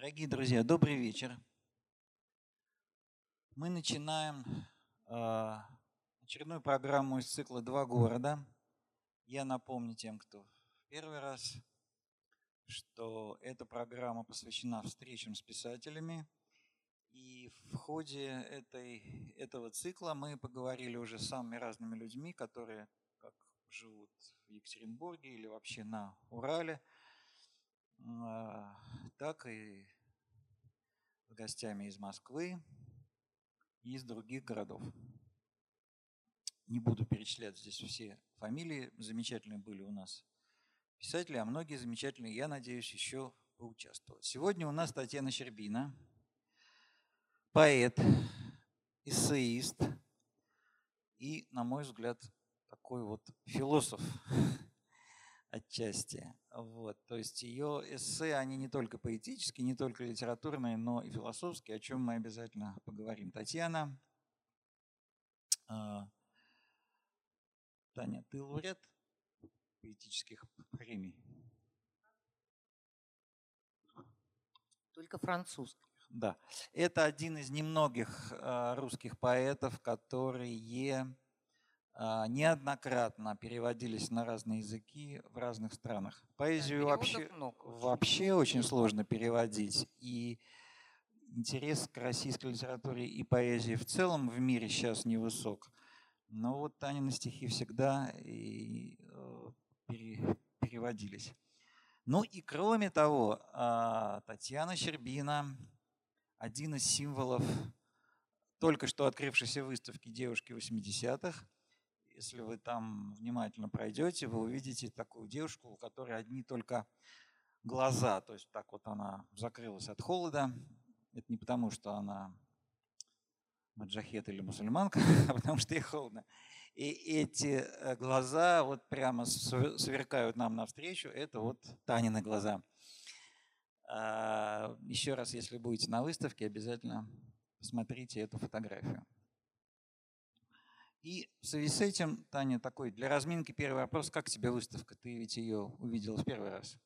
Дорогие друзья, добрый вечер. Мы начинаем э, очередную программу из цикла «Два города». Я напомню тем, кто в первый раз, что эта программа посвящена встречам с писателями. И в ходе этой, этого цикла мы поговорили уже с самыми разными людьми, которые как живут в Екатеринбурге или вообще на Урале – а, так и с гостями из Москвы и из других городов. Не буду перечислять здесь все фамилии. Замечательные были у нас писатели, а многие замечательные, я надеюсь, еще поучаствовать. Сегодня у нас Татьяна Щербина, поэт, эссеист и, на мой взгляд, такой вот философ отчасти. Вот. То есть ее эссе, они не только поэтические, не только литературные, но и философские, о чем мы обязательно поговорим. Татьяна, э, Таня, ты лауреат поэтических премий? Только французских. Да. Это один из немногих э, русских поэтов, которые а, неоднократно переводились на разные языки в разных странах. Поэзию да, вообще, много. вообще очень сложно переводить. И интерес к российской литературе и поэзии в целом в мире сейчас невысок. Но вот Танины стихи всегда и, э, переводились. Ну и кроме того, а, Татьяна Щербина – один из символов только что открывшейся выставки «Девушки 80-х», если вы там внимательно пройдете, вы увидите такую девушку, у которой одни только глаза, то есть так вот она закрылась от холода. Это не потому, что она маджахет или мусульманка, а потому что ей холодно. И эти э, глаза вот прямо сверкают нам навстречу. Это вот Танины глаза. А, еще раз, если будете на выставке, обязательно посмотрите эту фотографию. И в связи с этим, Таня, такой для разминки первый вопрос. Как тебе выставка? Ты ведь ее увидела в первый раз.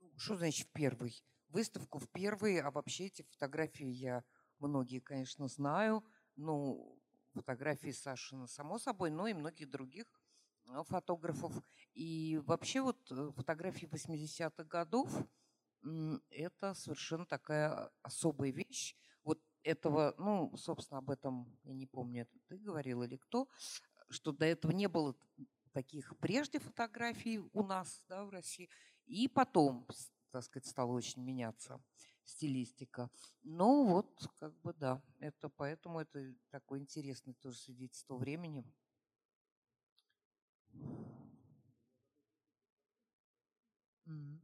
Ну, что значит в первый? Выставку в первый, а вообще эти фотографии я многие, конечно, знаю. Ну, фотографии Сашина, само собой, но и многих других э, фотографов. И вообще вот э, фотографии 80-х годов – это совершенно такая особая вещь этого, ну, собственно, об этом, я не помню, это ты говорил или кто, что до этого не было таких прежде фотографий у нас, да, в России, и потом, так сказать, стало очень меняться стилистика. Ну вот, как бы да, это поэтому это такое интересное тоже свидетельство времени. Mm-hmm.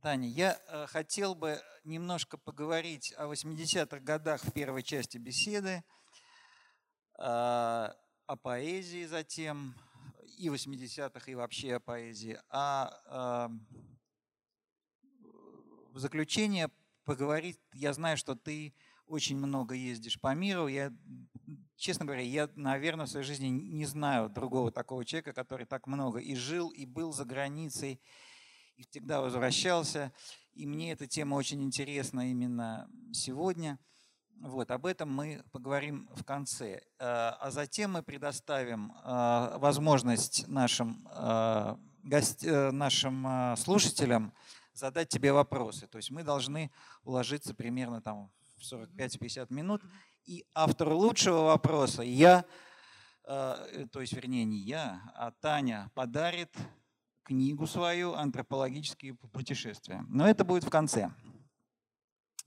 Таня, я э, хотел бы немножко поговорить о 80-х годах в первой части беседы, э, о поэзии затем, и 80-х, и вообще о поэзии. А э, в заключение поговорить, я знаю, что ты очень много ездишь по миру. Я, честно говоря, я, наверное, в своей жизни не знаю другого такого человека, который так много и жил, и был за границей, и всегда возвращался. И мне эта тема очень интересна именно сегодня. Вот, об этом мы поговорим в конце. Э, а затем мы предоставим э, возможность нашим, э, гость, нашим слушателям задать тебе вопросы. То есть мы должны уложиться примерно там в 45-50 минут. И автор лучшего вопроса я, то есть вернее не я, а Таня подарит книгу свою «Антропологические путешествия». Но это будет в конце.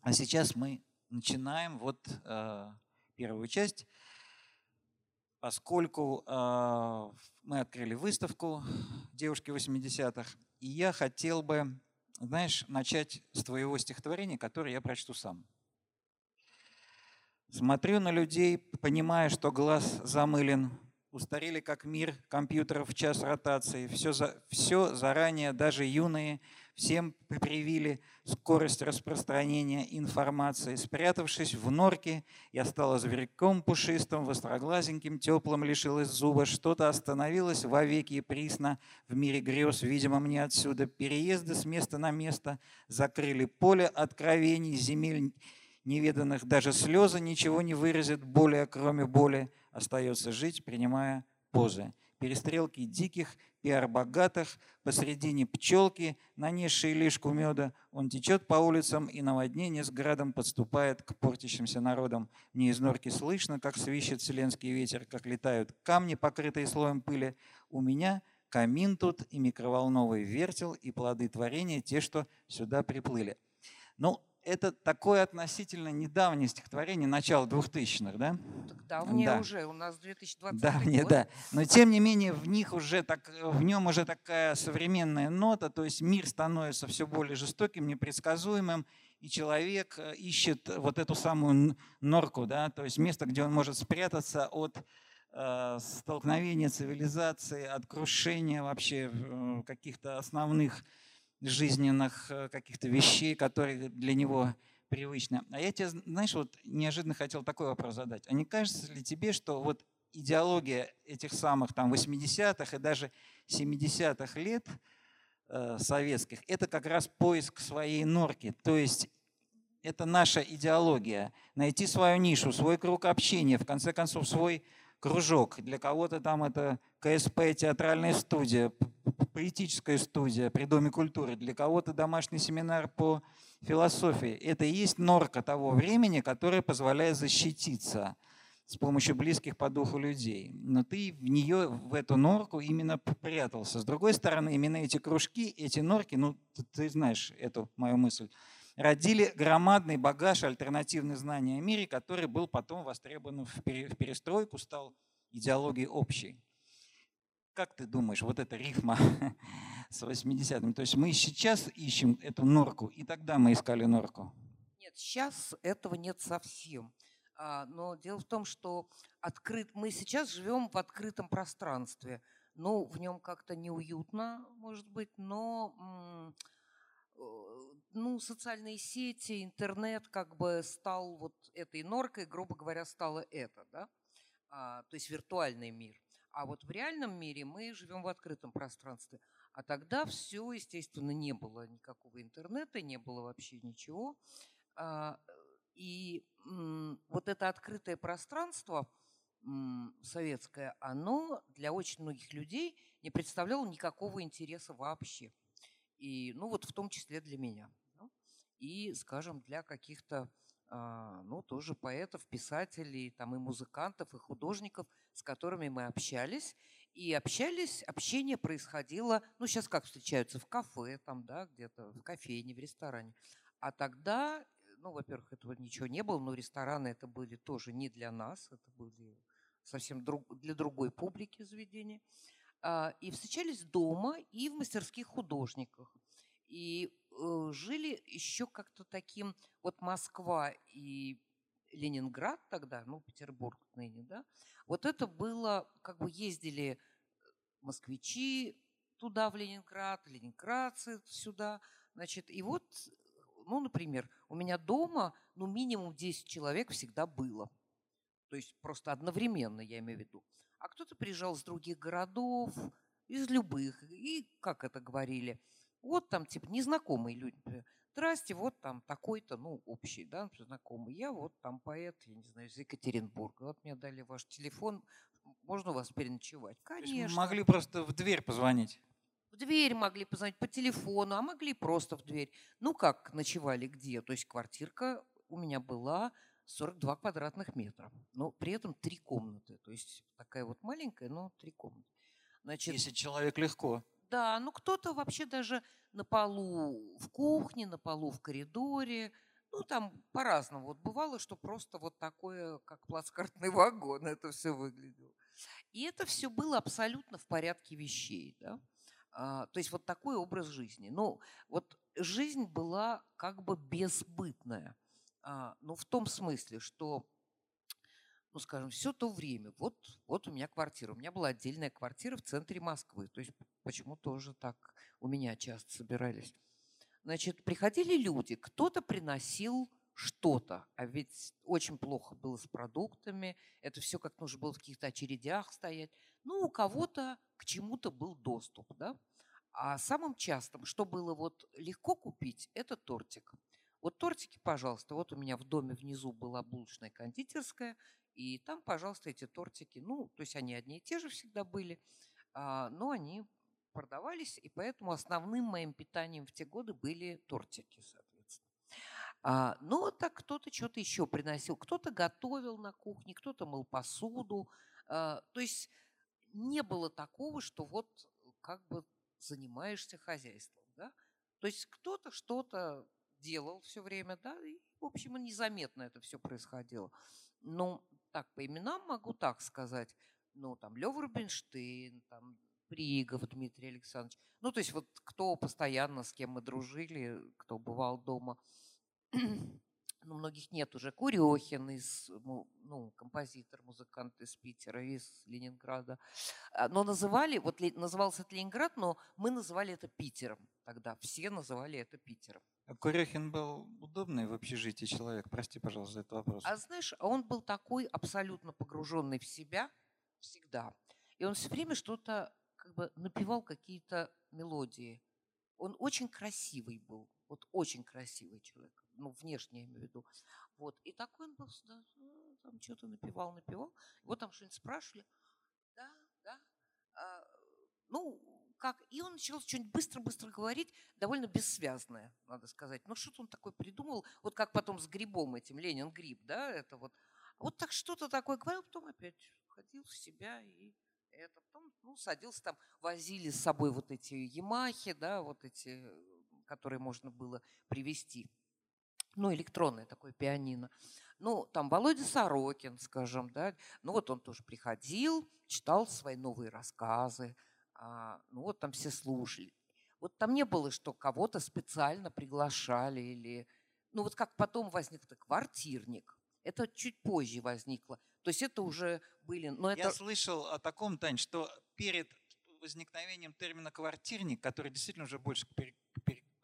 А сейчас мы начинаем вот э, первую часть. Поскольку э, мы открыли выставку «Девушки 80-х», и я хотел бы, знаешь, начать с твоего стихотворения, которое я прочту сам. Смотрю на людей, понимая, что глаз замылен устарели как мир компьютеров в час ротации, все, за, все заранее, даже юные, всем привили скорость распространения информации. Спрятавшись в норке, я стала зверьком пушистым, востроглазеньким, теплым, лишилась зуба. Что-то остановилось вовеки и присно в мире грез, видимо, мне отсюда. Переезды с места на место закрыли поле откровений, земель неведанных. Даже слезы ничего не выразят более, кроме боли. Остается жить, принимая позы перестрелки диких, пиар богатых, посредине пчелки, нанесшие лишку меда. Он течет по улицам, и наводнение с градом подступает к портящимся народам. Мне из норки слышно, как свищет вселенский ветер, как летают камни, покрытые слоем пыли. У меня камин тут и микроволновый вертел, и плоды творения, те, что сюда приплыли. Ну, это такое относительно недавнее стихотворение, начало 2000-х, да? Так давнее да. уже, у нас 2020 Давнее, год. да. Но тем не менее в них уже так, в нем уже такая современная нота, то есть мир становится все более жестоким, непредсказуемым, и человек э, ищет вот эту самую норку, да, то есть место, где он может спрятаться от э, столкновения цивилизации, от крушения вообще э, каких-то основных жизненных э, каких-то вещей, которые для него привычны. А я тебе, знаешь, вот неожиданно хотел такой вопрос задать. А не кажется ли тебе, что вот идеология этих самых там 80-х и даже 70-х лет э, советских, это как раз поиск своей норки. То есть это наша идеология. Найти свою нишу, свой круг общения, в конце концов, свой кружок. Для кого-то там это КСП, театральная студия, поэтическая студия при Доме культуры. Для кого-то домашний семинар по философии. Это и есть норка того времени, которая позволяет защититься с помощью близких по духу людей. Но ты в нее, в эту норку именно прятался. С другой стороны, именно эти кружки, эти норки, ну, ты, ты знаешь эту мою мысль, родили громадный багаж альтернативных знаний о мире, который был потом востребован в перестройку, стал идеологией общей. Как ты думаешь, вот эта рифма с 80-ми, то есть мы сейчас ищем эту норку, и тогда мы искали норку? Нет, сейчас этого нет совсем. А, но дело в том, что открыт... мы сейчас живем в открытом пространстве. Ну, в нем как-то неуютно, может быть, но ну, социальные сети, интернет как бы стал вот этой норкой, грубо говоря, стало это, да, а, то есть виртуальный мир. А вот в реальном мире мы живем в открытом пространстве. А тогда все, естественно, не было никакого интернета, не было вообще ничего. А, и вот это открытое пространство советское, оно для очень многих людей не представляло никакого интереса вообще. И, ну, вот в том числе для меня и, скажем, для каких-то, а, ну, тоже поэтов, писателей, там и музыкантов, и художников, с которыми мы общались. И общались, общение происходило, ну, сейчас как встречаются в кафе, там, да, где-то в кофейне, в ресторане. А тогда, ну, во-первых, этого ничего не было, но рестораны это были тоже не для нас, это были совсем друг, для другой публики заведения. А, и встречались дома и в мастерских художниках. И Э, жили еще как-то таким, вот Москва и Ленинград тогда, ну, Петербург ныне, да, вот это было, как бы ездили москвичи туда, в Ленинград, ленинградцы сюда, значит, и вот, ну, например, у меня дома, ну, минимум 10 человек всегда было, то есть просто одновременно, я имею в виду. А кто-то приезжал из других городов, из любых, и, как это говорили – вот там, типа, незнакомые люди. Здрасте, вот там такой-то, ну, общий, да, знакомый. Я вот там поэт, я не знаю, из Екатеринбурга. Вот мне дали ваш телефон, можно у вас переночевать? Конечно. Могли просто в дверь позвонить. В дверь могли позвонить по телефону, а могли просто в дверь. Ну, как ночевали где? То есть квартирка у меня была 42 квадратных метра. Но при этом три комнаты. То есть такая вот маленькая, но три комнаты. Значит, Если человек легко. Да, ну кто-то вообще даже на полу в кухне, на полу в коридоре. Ну, там по-разному. Вот бывало, что просто вот такое, как плацкартный вагон, это все выглядело. И это все было абсолютно в порядке вещей, да. А, то есть вот такой образ жизни. Ну, вот жизнь была как бы безбытная. А, ну, в том смысле, что ну, скажем, все то время. Вот, вот у меня квартира. У меня была отдельная квартира в центре Москвы. То есть почему тоже так у меня часто собирались. Значит, приходили люди, кто-то приносил что-то, а ведь очень плохо было с продуктами, это все как нужно было в каких-то очередях стоять. Ну, у кого-то к чему-то был доступ, да. А самым частым, что было вот легко купить, это тортик. Вот тортики, пожалуйста, вот у меня в доме внизу была булочная кондитерская, и там, пожалуйста, эти тортики, ну, то есть они одни и те же всегда были, а, но они продавались, и поэтому основным моим питанием в те годы были тортики, соответственно. А, ну, так кто-то что-то еще приносил, кто-то готовил на кухне, кто-то мыл посуду. А, то есть не было такого, что вот как бы занимаешься хозяйством, да? То есть кто-то что-то делал все время, да, и, в общем, незаметно это все происходило. Ну, так, по именам могу так сказать. Ну, там, Лёва Рубинштейн, там, Пригов Дмитрий Александрович. Ну, то есть вот кто постоянно, с кем мы дружили, кто бывал дома. Ну, многих нет уже. Курехин из, ну, композитор, музыкант из Питера, из Ленинграда. А, но называли, вот назывался это Ленинград, но мы называли это Питером тогда. Все называли это Питером. А Курехин был удобный в общежитии человек? Прости, пожалуйста, за этот вопрос. А знаешь, он был такой абсолютно погруженный в себя всегда. И он все время что-то как бы напевал какие-то мелодии. Он очень красивый был, вот очень красивый человек, ну, внешне я имею в виду. Вот, и такой он был всегда, ну, там что-то напевал, напевал. Вот там что-нибудь спрашивали, да, да, а, ну, как, и он начал что-нибудь быстро-быстро говорить, довольно бессвязное, надо сказать. Ну, что-то он такое придумал, вот как потом с грибом этим, Ленин гриб, да, это вот. Вот так что-то такое говорил, потом опять входил в себя и это. Потом ну, садился там, возили с собой вот эти Ямахи, да, вот эти, которые можно было привезти. Ну, электронное такое пианино. Ну, там Володя Сорокин, скажем, да. Ну, вот он тоже приходил, читал свои новые рассказы. А, ну, вот там все слушали. Вот там не было, что кого-то специально приглашали или... Ну, вот как потом возник так, квартирник. Это чуть позже возникло. То есть это уже были... Но Я слышал о таком, Тань, что перед возникновением термина «квартирник», который действительно уже больше к, пере,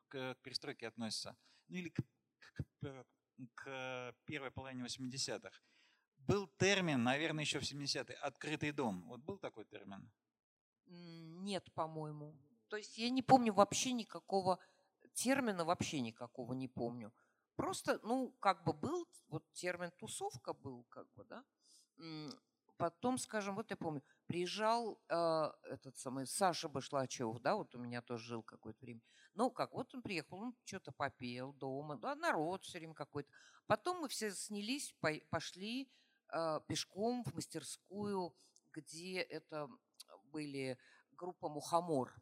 к перестройке относится, ну или к, к, к первой половине 80-х, был термин, наверное, еще в 70-е, «открытый дом». Вот был такой термин? Нет, по-моему. То есть я не помню вообще никакого термина, вообще никакого не помню. Просто, ну, как бы был, вот термин тусовка был, как бы, да. Потом, скажем, вот я помню, приезжал э, этот самый Саша Башлачев, да, вот у меня тоже жил какое-то время. Ну, как, вот он приехал, он что-то попел дома, да, народ все время какой-то. Потом мы все снялись, по, пошли э, пешком в мастерскую, где это были группа «Мухомор»,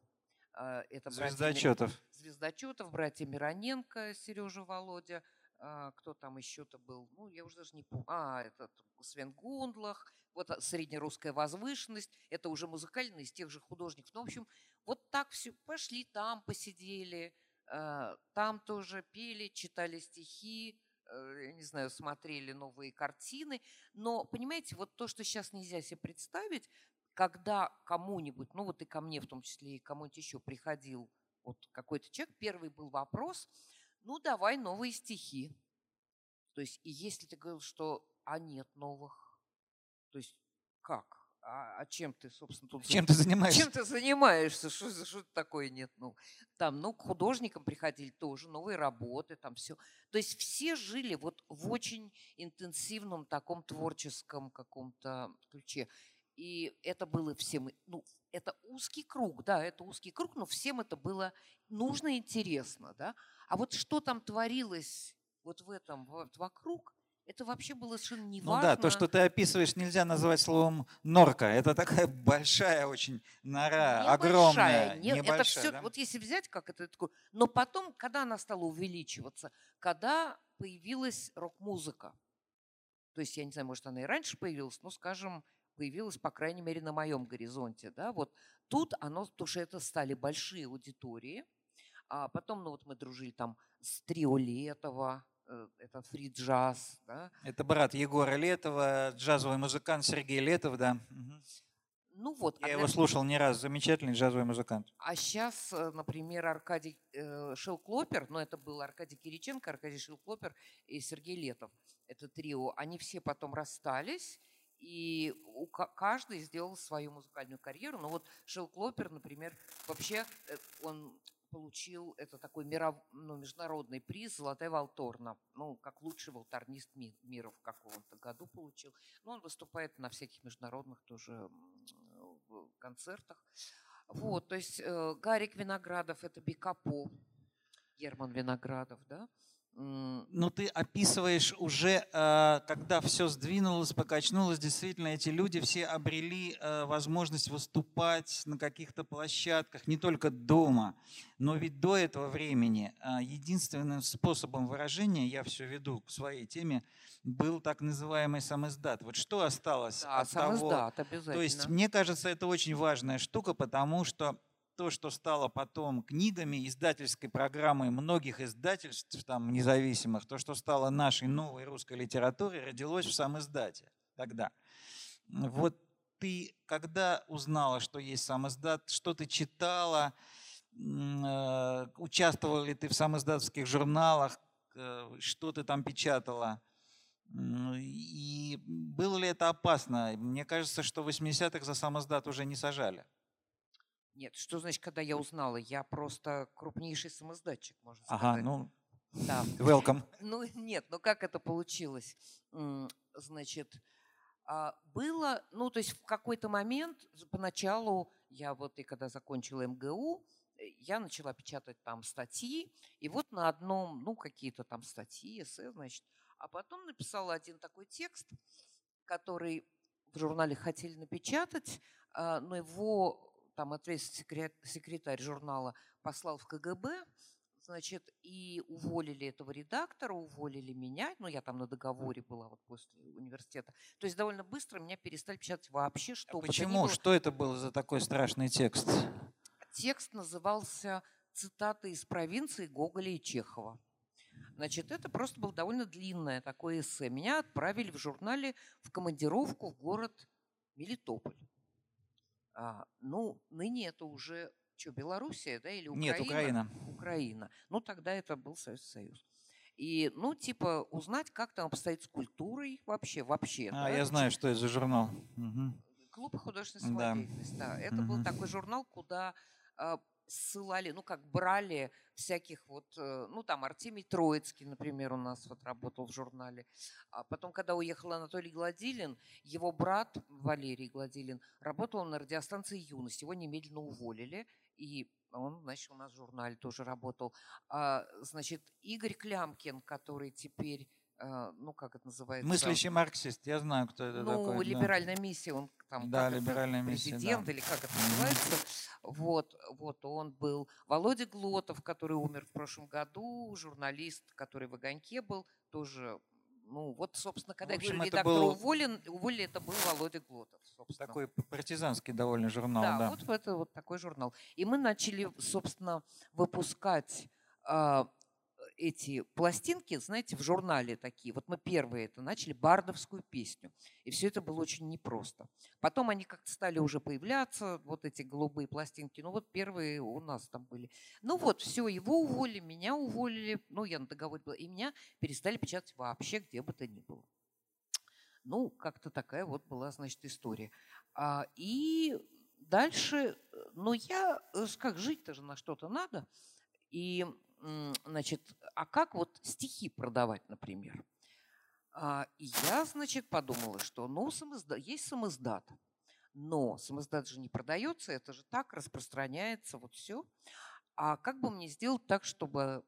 а, это Звездочетов. Братья, Звездочетов, братья Мироненко, Сережа Володя, а, кто там еще-то был, ну, я уже даже не помню, а, этот Свен Гундлах, вот а, среднерусская возвышенность, это уже музыкальные из тех же художников. Ну, в общем, вот так все, пошли там, посидели, там тоже пели, читали стихи, э, я не знаю, смотрели новые картины. Но, понимаете, вот то, что сейчас нельзя себе представить, когда кому-нибудь, ну вот и ко мне в том числе, и кому-нибудь еще приходил вот какой-то человек, первый был вопрос, ну давай новые стихи. То есть, и если ты говорил, что а нет новых, то есть как? А, а чем ты, собственно, тут... Чем ты занимаешься? Чем ты занимаешься? Что, что такое нет? Ну, там, ну, к художникам приходили тоже, новые работы, там все. То есть все жили вот в очень интенсивном таком творческом каком-то ключе. И это было всем, ну, это узкий круг, да, это узкий круг, но всем это было нужно и интересно, да. А вот что там творилось вот в этом, вот вокруг, это вообще было совершенно не важно. Ну да, то, что ты описываешь, нельзя назвать словом норка. Это такая большая очень нора, небольшая, огромная, не, небольшая. Это все, да? вот если взять, как это такое, но потом, когда она стала увеличиваться, когда появилась рок-музыка, то есть, я не знаю, может, она и раньше появилась, но, скажем, появилось, по крайней мере, на моем горизонте. Да? Вот тут оно, потому что это стали большие аудитории. А потом, ну вот мы дружили там с Трио Летова, э, это фри джаз. Да? Это брат Егора Летова, джазовый музыкант Сергей Летов, да. Ну вот. Я а его слушал не раз, замечательный джазовый музыкант. А сейчас, э, например, Аркадий э, Шелклопер, ну это был Аркадий Кириченко, Аркадий Шелклопер и Сергей Летов, это трио, они все потом расстались, и у, каждый сделал свою музыкальную карьеру. Ну вот Шелклопер, например, вообще э, он получил это такой миров, ну, международный приз «Золотая Волторна», ну, как лучший волторнист мира в каком-то году получил. Ну, он выступает на всяких международных тоже концертах. Вот, то есть э, Гарик Виноградов – это Бикапо, Герман Виноградов, да, ну, ты описываешь уже, э, когда все сдвинулось, покачнулось, действительно, эти люди все обрели э, возможность выступать на каких-то площадках, не только дома, но ведь до этого времени э, единственным способом выражения, я все веду к своей теме, был так называемый самоиздат. Вот что осталось да, от того? обязательно. То есть, мне кажется, это очень важная штука, потому что то, что стало потом книгами, издательской программой многих издательств там, независимых, то, что стало нашей новой русской литературой, родилось в сам издате тогда. Вот ты когда узнала, что есть сам издат, что ты читала, э, участвовала ли ты в самоиздатских журналах, э, что ты там печатала? И было ли это опасно? Мне кажется, что в 80-х за самоздат уже не сажали. Нет, что значит, когда я узнала? Я просто крупнейший самоздатчик, можно сказать. Ага, ну, да. welcome. Ну, нет, ну как это получилось? Значит, а, было, ну, то есть в какой-то момент, поначалу, я вот и когда закончила МГУ, э, я начала печатать там статьи, и вот на одном, ну, какие-то там статьи, эссе, значит, а потом написала один такой текст, который в журнале хотели напечатать, а, но его там ответственный секретарь журнала послал в КГБ, значит, и уволили этого редактора, уволили меня, ну, я там на договоре была вот после университета. То есть довольно быстро меня перестали печатать вообще, а что а Почему? Что это был за такой страшный текст? Текст назывался «Цитаты из провинции Гоголя и Чехова». Значит, это просто было довольно длинное такое эссе. Меня отправили в журнале в командировку в город Мелитополь. А, ну, ныне это уже что, Белоруссия, да, или Украина? Нет, Украина. Украина. Ну, тогда это был Советский Союз. И, ну, типа, узнать, как там обстоит с культурой вообще, вообще. А, да? я знаю, что это за журнал. Угу. Клуб художественной да. да. Это угу. был такой журнал, куда а, ссылали, ну, как брали всяких вот, э, ну, там Артемий Троицкий, например, у нас вот работал в журнале. А потом, когда уехал Анатолий Гладилин, его брат Валерий Гладилин работал на радиостанции «Юность». Его немедленно уволили, и он, значит, у нас в журнале тоже работал. А, значит, Игорь Клямкин, который теперь ну, как это называется? Мыслящий марксист, я знаю, кто это ну, такой. Ну, либеральная да. миссия, он там да, либеральная это, миссия, президент да. или как это называется. Вот, вот он был. Володя Глотов, который умер в прошлом году, журналист, который в «Огоньке» был, тоже ну, вот, собственно, когда общем, я редактор был... уволен, уволили, это был Володя Глотов, собственно. Такой партизанский довольно журнал, да. Да, вот это вот такой журнал. И мы начали, собственно, выпускать а, эти пластинки, знаете, в журнале такие. Вот мы первые это начали, бардовскую песню. И все это было очень непросто. Потом они как-то стали уже появляться, вот эти голубые пластинки. Ну вот первые у нас там были. Ну вот, все, его уволили, меня уволили. Ну, я на договоре была. И меня перестали печатать вообще где бы то ни было. Ну, как-то такая вот была, значит, история. А, и дальше, ну, я, э, как жить-то же на что-то надо. И значит, а как вот стихи продавать, например? А, и я, значит, подумала, что, ну, самоздат, есть самоздат, но самоздат же не продается, это же так распространяется, вот все. А как бы мне сделать так, чтобы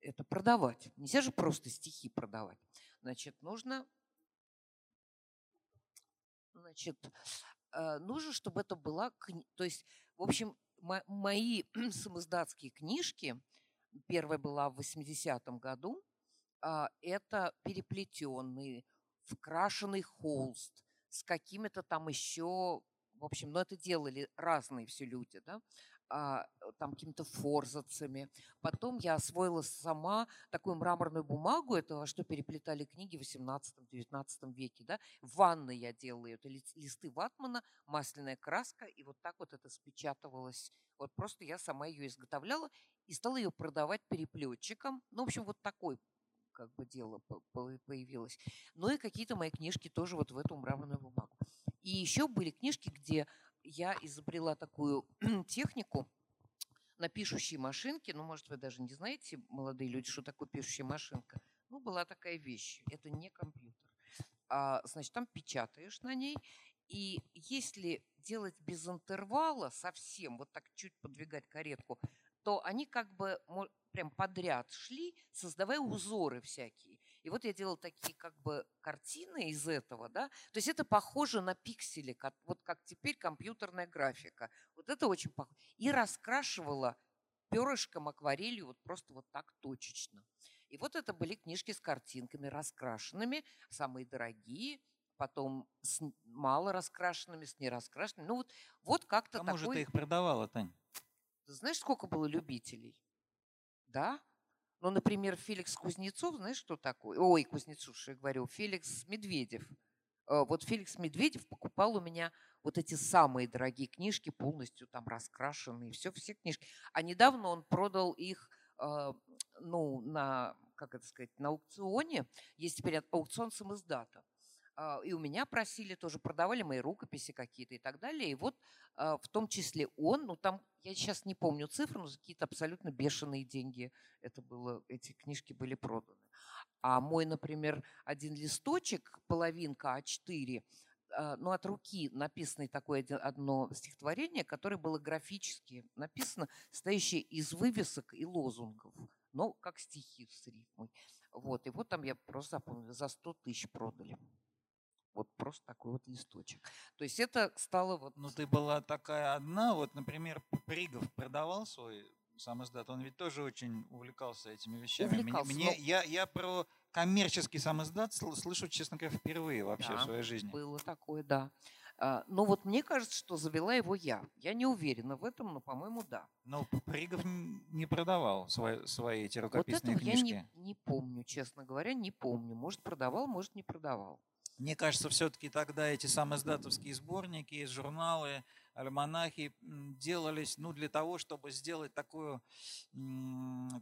это продавать? Нельзя же просто стихи продавать. Значит, нужно, значит, э, нужно, чтобы это была, то есть, в общем, мои самоздатские книжки – Первая была в 80-м году. А, это переплетенный, вкрашенный холст с какими-то там еще, в общем, ну это делали разные все люди, да. А, там какими-то форзацами. Потом я освоила сама такую мраморную бумагу, это что переплетали книги в 18-19 веке. Да? В ванной я делала это листы ватмана, масляная краска, и вот так вот это спечатывалось. Вот просто я сама ее изготовляла и стала ее продавать переплетчикам. Ну, в общем, вот такой как бы дело появилось. Ну и какие-то мои книжки тоже вот в эту мраморную бумагу. И еще были книжки, где я изобрела такую технику на пишущей машинке. Ну, может, вы даже не знаете, молодые люди, что такое пишущая машинка. Ну, была такая вещь. Это не компьютер. А, значит, там печатаешь на ней. И если делать без интервала совсем, вот так чуть подвигать каретку, то они как бы прям подряд шли, создавая узоры всякие. И вот я делала такие как бы картины из этого, да. То есть это похоже на пиксели, как, вот как теперь компьютерная графика. Вот это очень похоже. И раскрашивала перышком, акварелью, вот просто вот так точечно. И вот это были книжки с картинками раскрашенными, самые дорогие, потом с мало раскрашенными, с нераскрашенными. Ну вот, вот как-то Кому такой... же ты их продавала, Тань? знаешь, сколько было любителей? Да? Ну, например, Феликс Кузнецов, знаешь, что такое? Ой, Кузнецов, что я говорю, Феликс Медведев. Э, вот Феликс Медведев покупал у меня вот эти самые дорогие книжки, полностью там раскрашенные, все, все книжки. А недавно он продал их, э, ну, на, как это сказать, на аукционе. Есть теперь аукцион самоиздата. А, и у меня просили тоже, продавали мои рукописи какие-то и так далее. И вот а, в том числе он, ну там, я сейчас не помню цифры, но какие-то абсолютно бешеные деньги это было, эти книжки были проданы. А мой, например, один листочек, половинка А4, а, ну, от руки написанное такое одно стихотворение, которое было графически написано, стоящее из вывесок и лозунгов, но как стихи с рифмой. Вот, и вот там я просто запомнила, за 100 тысяч продали. Вот просто такой вот листочек. То есть это стало вот... Ну, ты была такая одна, вот, например, Пригов продавал свой сам издат, он ведь тоже очень увлекался этими вещами. Увлекался, мне, но... я, я про коммерческий сам издат слышу, честно говоря, впервые вообще да, в своей жизни. было такое, да. А, но вот мне кажется, что завела его я. Я не уверена в этом, но, по-моему, да. Но Пригов не продавал свои, свои эти рукописные вот этого книжки. я не, не помню, честно говоря, не помню. Может, продавал, может, не продавал. Мне кажется, все-таки тогда эти самоиздатовские сборники, журналы, альманахи делались ну, для того, чтобы сделать такую,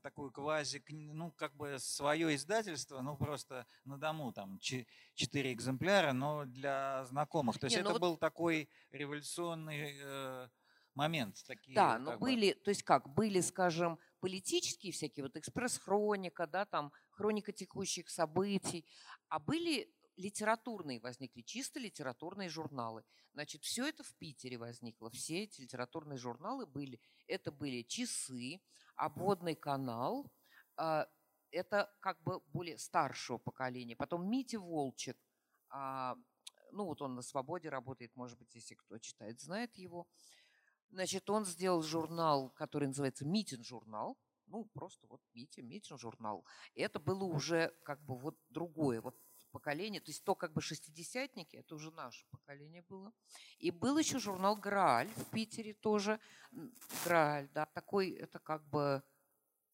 такую квази, ну, как бы свое издательство, ну, просто на дому, там, четыре экземпляра, но для знакомых. То есть Не, ну это вот... был такой революционный э, момент. Такие, да, но были, бы... то есть как, были, скажем, политические всякие, вот экспресс-хроника, да, там, хроника текущих событий, а были литературные возникли, чисто литературные журналы. Значит, все это в Питере возникло. Все эти литературные журналы были. Это были часы, обводный канал. А, это как бы более старшего поколения. Потом Митя Волчек. А, ну, вот он на «Свободе» работает, может быть, если кто читает, знает его. Значит, он сделал журнал, который называется «Митин журнал». Ну, просто вот Митя, Митин журнал. Это было уже как бы вот другое. Вот поколение, то есть то как бы шестидесятники, это уже наше поколение было. И был еще журнал «Грааль» в Питере тоже. «Грааль», да, такой, это как бы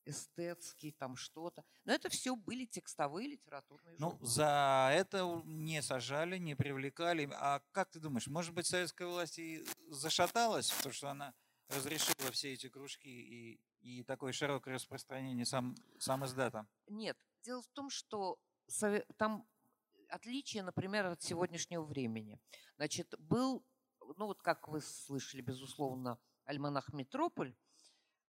эстетский, там что-то. Но это все были текстовые литературные журналы. Ну, за это не сажали, не привлекали. А как ты думаешь, может быть, советская власть и зашаталась, потому что она разрешила все эти кружки и, и такое широкое распространение сам, сам издата? Нет. Дело в том, что там отличие, например, от сегодняшнего времени. Значит, был, ну вот как вы слышали, безусловно, альманах «Метрополь»,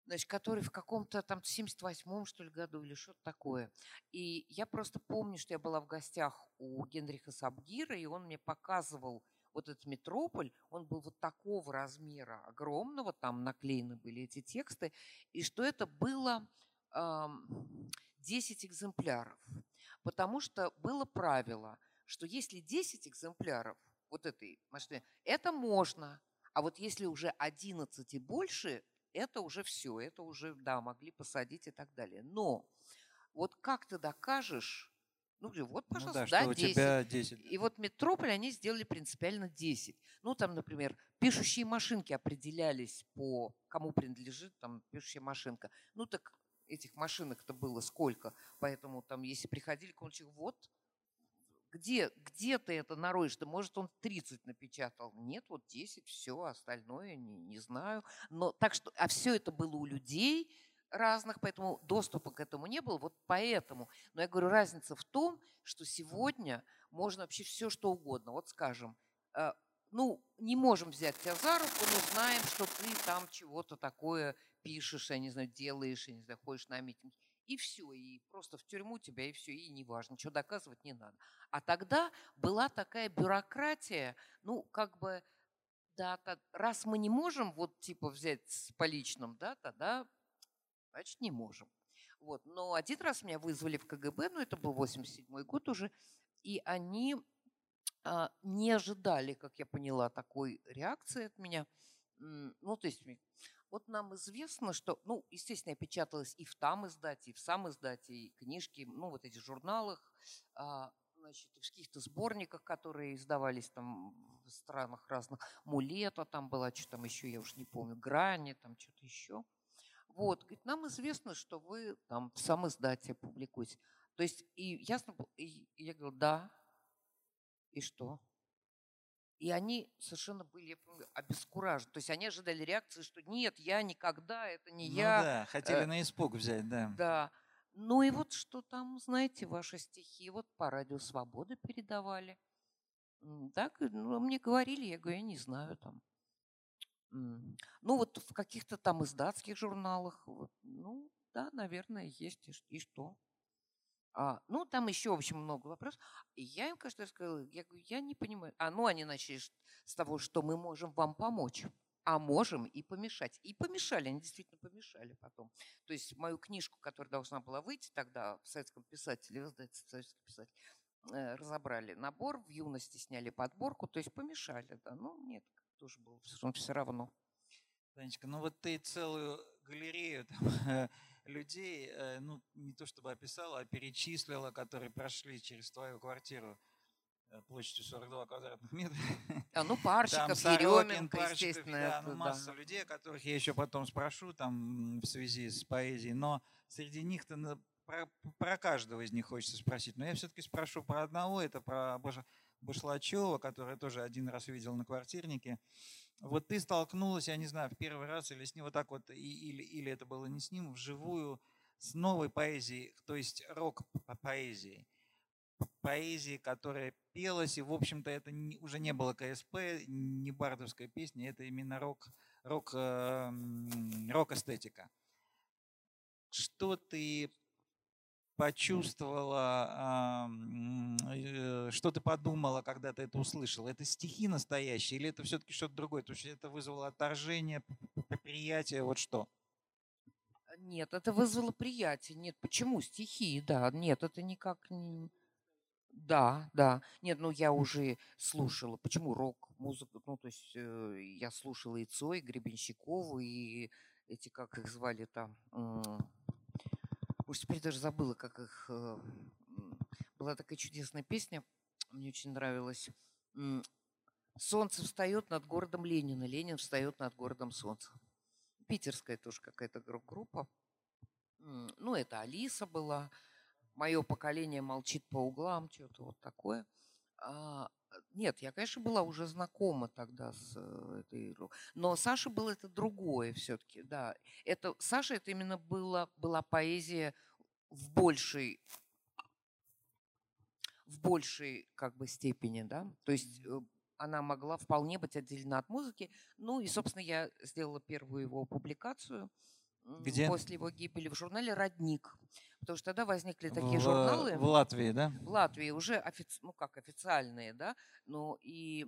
значит, который в каком-то там 78-м, что ли, году или что-то такое. И я просто помню, что я была в гостях у Генриха Сабгира, и он мне показывал вот этот метрополь, он был вот такого размера огромного, там наклеены были эти тексты, и что это было эм, 10 экземпляров. Потому что было правило, что если 10 экземпляров вот этой машины, это можно. А вот если уже 11 и больше, это уже все, это уже, да, могли посадить и так далее. Но вот как ты докажешь, Ну, вот, Ну пожалуйста, да, да, что у 10. тебя 10. И вот Метрополь они сделали принципиально 10. Ну, там, например, пишущие машинки определялись по кому принадлежит там пишущая машинка. Ну, так этих машинок-то было сколько. Поэтому там, если приходили к вот, где, где ты это нароешь? Да может, он 30 напечатал. Нет, вот 10, все, остальное не, не знаю. Но так что, а все это было у людей разных, поэтому доступа к этому не было. Вот поэтому. Но я говорю, разница в том, что сегодня можно вообще все, что угодно. Вот скажем, э, ну, не можем взять тебя за руку, но знаем, что ты там чего-то такое пишешь, я не знаю, делаешь, я не знаю, ходишь на митинги. И все, и просто в тюрьму тебя, и все, и неважно, ничего доказывать не надо. А тогда была такая бюрократия, ну, как бы, да, раз мы не можем вот типа взять с поличным, да, тогда, значит, не можем. Вот. Но один раз меня вызвали в КГБ, ну, это был 87 год уже, и они а, не ожидали, как я поняла, такой реакции от меня. Ну, то есть вот нам известно, что, ну, естественно, я печаталась и в там издате, и в сам издате, и книжки, ну, вот эти журналах, а, значит, в каких-то сборниках, которые издавались там в странах разных. Мулета там была, что там еще, я уж не помню, Грани, там что-то еще. Вот, говорит, нам известно, что вы там в сам издате публикуете. То есть, и ясно, и я говорю, да, и что? И они совершенно были обескуражены. То есть они ожидали реакции, что нет, я никогда, это не ну я. да, хотели э, на испуг взять, да. Да. Ну и вот что там, знаете, ваши стихи вот по радио Свободы передавали. Так, ну, мне говорили, я говорю, я не знаю там. Ну вот в каких-то там издатских журналах, вот, ну да, наверное, есть. И что? А, ну, там еще, в общем, много вопросов. И я им, кажется, сказала, я говорю, я не понимаю. А, ну, они начали с того, что мы можем вам помочь. А можем и помешать. И помешали, они действительно помешали потом. То есть мою книжку, которая должна была выйти тогда в советском писателе, издательстве советский писатель, э, разобрали набор, в юности сняли подборку, то есть помешали, да. Ну, нет, тоже было все равно. Танечка, ну вот ты целую галерею там, людей, э, ну, не то чтобы описала, а перечислила, которые прошли через твою квартиру э, площадью 42 квадратных метра. А ну, Парчиков, там Еременко, естественно. Да, это, ну, масса да. людей, о которых я еще потом спрошу там в связи с поэзией, но среди них-то про, про каждого из них хочется спросить. Но я все-таки спрошу про одного, это про Башлачева, который тоже один раз видел на квартирнике. Вот ты столкнулась, я не знаю, в первый раз или с ним вот так вот, или, или это было не с ним, вживую, с новой поэзией, то есть рок-поэзией. Поэзии, которая пелась, и, в общем-то, это не, уже не было КСП, не бардовская песня, это именно рок, рок, э, рок-эстетика. Что ты почувствовала, э, что ты подумала, когда ты это услышала? Это стихи настоящие или это все-таки что-то другое? То есть это вызвало отторжение, приятие, вот что? Нет, это вызвало приятие. Нет, почему стихи? Да, нет, это никак не... Да, да. Нет, ну я уже слушала. Почему рок, музыка? Ну, то есть э, я слушала и Цой, и Гребенщикову, и эти, как их звали там, Уж теперь даже забыла, как их... Э, была такая чудесная песня, мне очень нравилась. «Солнце встает над городом Ленина, Ленин встает над городом солнца». Питерская тоже какая-то группа. Ну, это Алиса была. Мое поколение молчит по углам, что-то вот такое. А, нет, я, конечно, была уже знакома тогда с э, этой игрой. Но Саша был это другое все-таки, да. Это, Саша это именно была, была поэзия в большей в большей как бы степени, да, то есть э, она могла вполне быть отделена от музыки. Ну и, собственно, я сделала первую его публикацию Где? после его гибели в журнале «Родник». Потому что тогда возникли такие в, журналы. В Латвии, да? В Латвии уже, офици... ну как, официальные, да, но и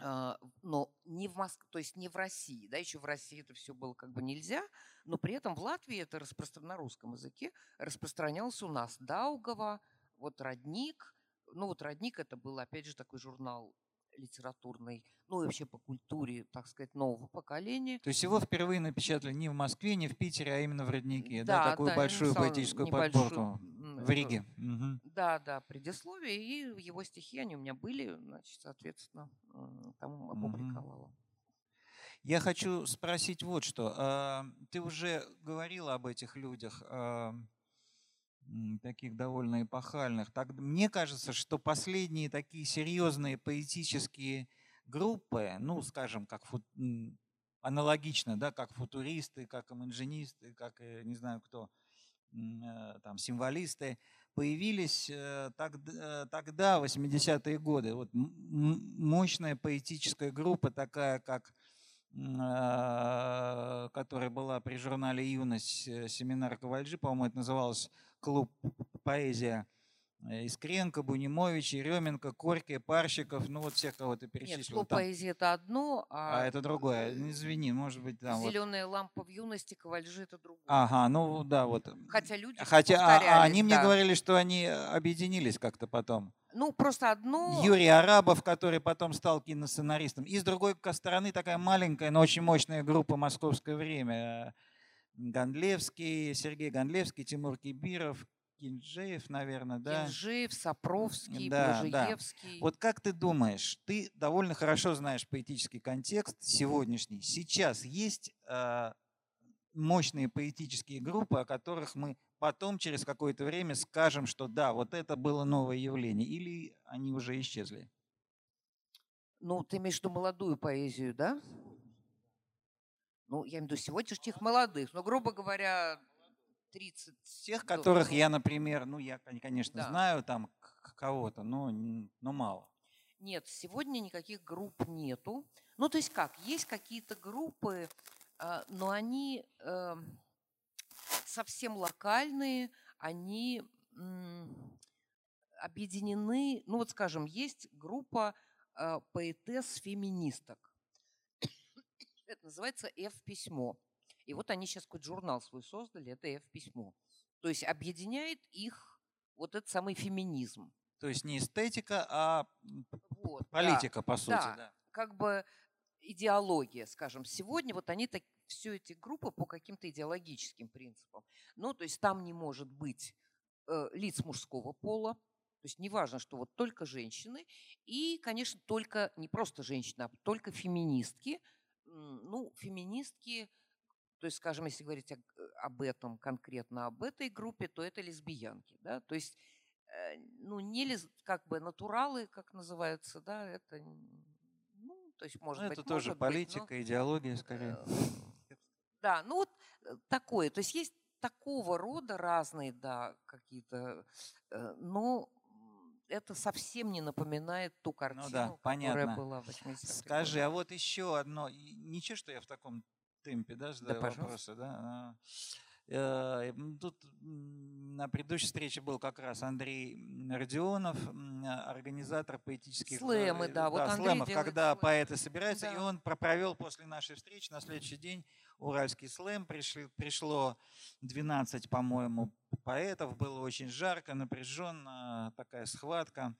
а, но не в Москве, то есть не в России, да, еще в России это все было как бы нельзя, но при этом в Латвии это распространено на русском языке, распространялся у нас Даугава, вот Родник, ну вот Родник это был опять же такой журнал литературной, ну и вообще по культуре, так сказать, нового поколения. То есть его впервые напечатали не в Москве, не в Питере, а именно в Роднике, да, да такую да, большую поэтическую подборку. В Риге. Мгм. Да, да, предисловие, и его стихи, они у меня были, значит, соответственно, там опубликовала. Я хочу спросить вот что. А, Ты уже говорила об этих людях, а, таких довольно эпохальных. Так, мне кажется, что последние такие серьезные поэтические группы, ну, скажем, как фу- м, аналогично, да, как футуристы, как иманжинисты, как, э, не знаю кто, э, там, символисты, появились э, тог- тогда, в 80-е годы. Вот мощная поэтическая группа, такая как которая была при журнале «Юность» семинар Ковальджи, по-моему, это называлось «Клуб поэзия». Э, Искренко, Бунимович, Еременко, Корки, Парщиков, ну вот всех, кого ты Нет, перечислил. клуб там. поэзии это одно, А а, это другое. Ну, Извини, может быть, там вот. зеленая лампа в юности, кавальжи это другое. Ага, ну да, вот. Хотя люди Хотя а- а они мне да. говорили, что они объединились как-то потом. Ну, просто одно... Юрий Арабов, который потом стал киносценаристом. И с другой стороны такая маленькая, но очень мощная группа «Московское время». Гондлевский, Сергей Гондлевский, Тимур Кибиров, Кинджеев, наверное, да? Кинжиев, Сапровский, Да, да. Блажиевский. Вот как ты думаешь, ты довольно хорошо знаешь поэтический контекст сегодняшний. Сейчас есть э, мощные поэтические группы, о которых мы потом через какое-то время скажем, что да, вот это было новое явление, или они уже исчезли? Ну, ты имеешь в виду молодую поэзию, да? Ну, я имею в виду сегодняшних молодых. Ну, грубо говоря, 30... Тех, до- которых я, например, ну я, кон- конечно, Да. знаю там кого-то, но, но мало. Нет, сегодня никаких групп нету. Ну, то есть как, есть какие-то группы, а, но они эм, совсем локальные, они объединены, ну вот скажем, есть группа а, поэтесс-феминисток. Это называется F-письмо. И вот они сейчас какой-то журнал свой создали, это F-письмо. То есть объединяет их вот этот самый феминизм. То есть не эстетика, а Вот, да политика, по сути. да. Да. как бы идеология, скажем. Сегодня вот они так, все эти группы по каким-то идеологическим принципам. Ну, то есть там не может быть э, лиц мужского пола, то есть неважно, что вот только женщины, и, конечно, только, не просто женщины, а только феминистки. Ну, феминистки, то есть, скажем, если говорить об этом, конкретно об этой группе, то это лесбиянки, да, то есть э, ну, не лес, как бы натуралы, как называются, да, это, ну, то есть, может Ну, быть, это тоже может быть, но, политика, идеология скорее. э, да, ну вот э, такое, то есть есть такого рода разные, да, какие-то, но это совсем не напоминает ту картину, которая Ну понятно. была в 80-х Скажи, а вот еще одно. и Ничего, что я в таком темпе, да, задаю пожалуйста. вопросы, да? А, э, Тут на предыдущей встрече был как раз Андрей Родионов, организатор поэтических... э, Слэмы, да, вот слэмов, делает когда слэмы. поэты собираются, и Да. он про- провел после нашей встречи на следующий день уральский слэм. Пришло 12, по-моему, поэтов, было очень жарко, напряженно, такая схватка.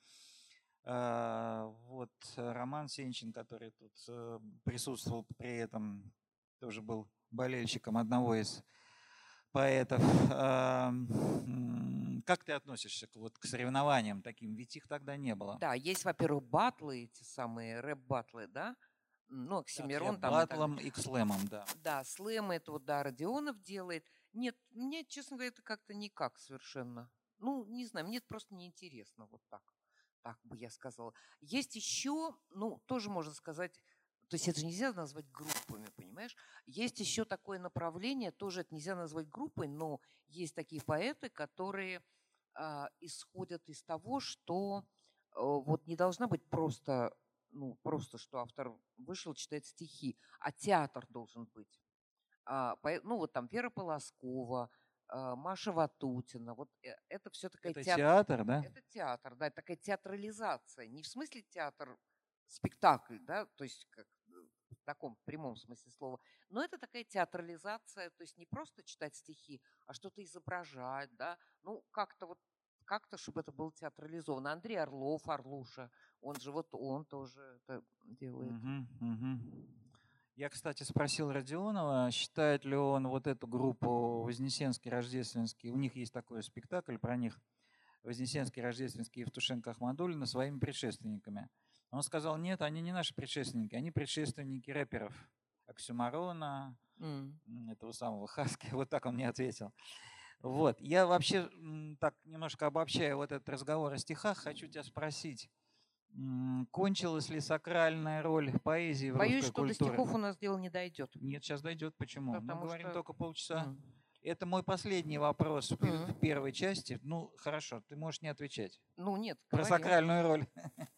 А, Вот Роман Сенчин, который тут э, присутствовал при этом, тоже был болельщиком одного из поэтов. А, Как ты относишься к, вот, к соревнованиям таким? Ведь их тогда не было. Да, есть, во-первых, батлы, эти самые рэп-батлы, да, ну, Да, Оксимирон к там и так батлам и к слэмам, да. Да, слэмы это вот, да, Родионов делает. Нет, мне, честно говоря, это как-то никак совершенно. Ну, не знаю, мне это просто неинтересно вот так. Так бы я сказала. Есть еще, ну, тоже можно сказать, то есть это же нельзя назвать группами, понимаешь? Есть еще такое направление, тоже это нельзя назвать группой, но есть такие поэты, которые а, исходят из того, что э, вот не должна быть просто, ну, просто, что автор вышел, читает стихи, а театр должен быть. А, пое- ну, вот там Вера Полоскова, а, Маша Ватутина, вот э, это все такая Это театр- театр, да? это театр, да, это такая театрализация. Не в смысле театр, спектакль, да, то есть как э, в таком прямом смысле слова, но это такая театрализация, то есть не просто читать стихи, а что-то изображать, да, ну как-то вот как-то, чтобы это было театрализовано. Андрей Орлов, Орлуша, он же вот он тоже это делает. Мгм, мгм. Я, кстати, спросил Родионова, считает ли он вот эту группу Вознесенский, Рождественский, у них есть такой спектакль про них, Вознесенский, Рождественский и Евтушенко Ахмадулина своими предшественниками. Он сказал, нет, они не наши предшественники, они предшественники рэперов. Оксюмарона, mm. этого самого Хаски. Вот так он мне ответил. Вот. Я вообще так немножко обобщая вот этот разговор о стихах, хочу тебя спросить. Кончилась ли сакральная роль поэзии в Боюсь, русской культуре? Боюсь, что до стихов у нас дело не дойдет. Нет, сейчас дойдет. Почему? Потому Мы говорим что... только полчаса. Mm. Это мой последний вопрос mm. в первой части. Ну, хорошо, ты можешь не отвечать. Ну, нет. Про говори. сакральную роль.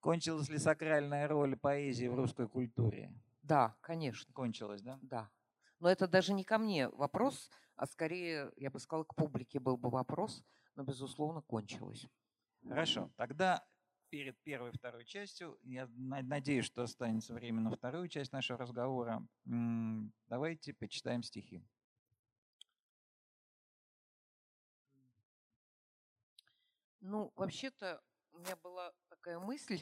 Кончилась ли сакральная роль поэзии в русской культуре? Да, конечно. Кончилась, да? Да. Но это даже не ко мне вопрос, а скорее, я бы сказала, к публике был бы вопрос, но, безусловно, кончилось. Хорошо. Тогда перед первой и второй частью, я надеюсь, что останется время на вторую часть нашего разговора, давайте почитаем стихи. Ну, вообще-то у меня была такая мысль,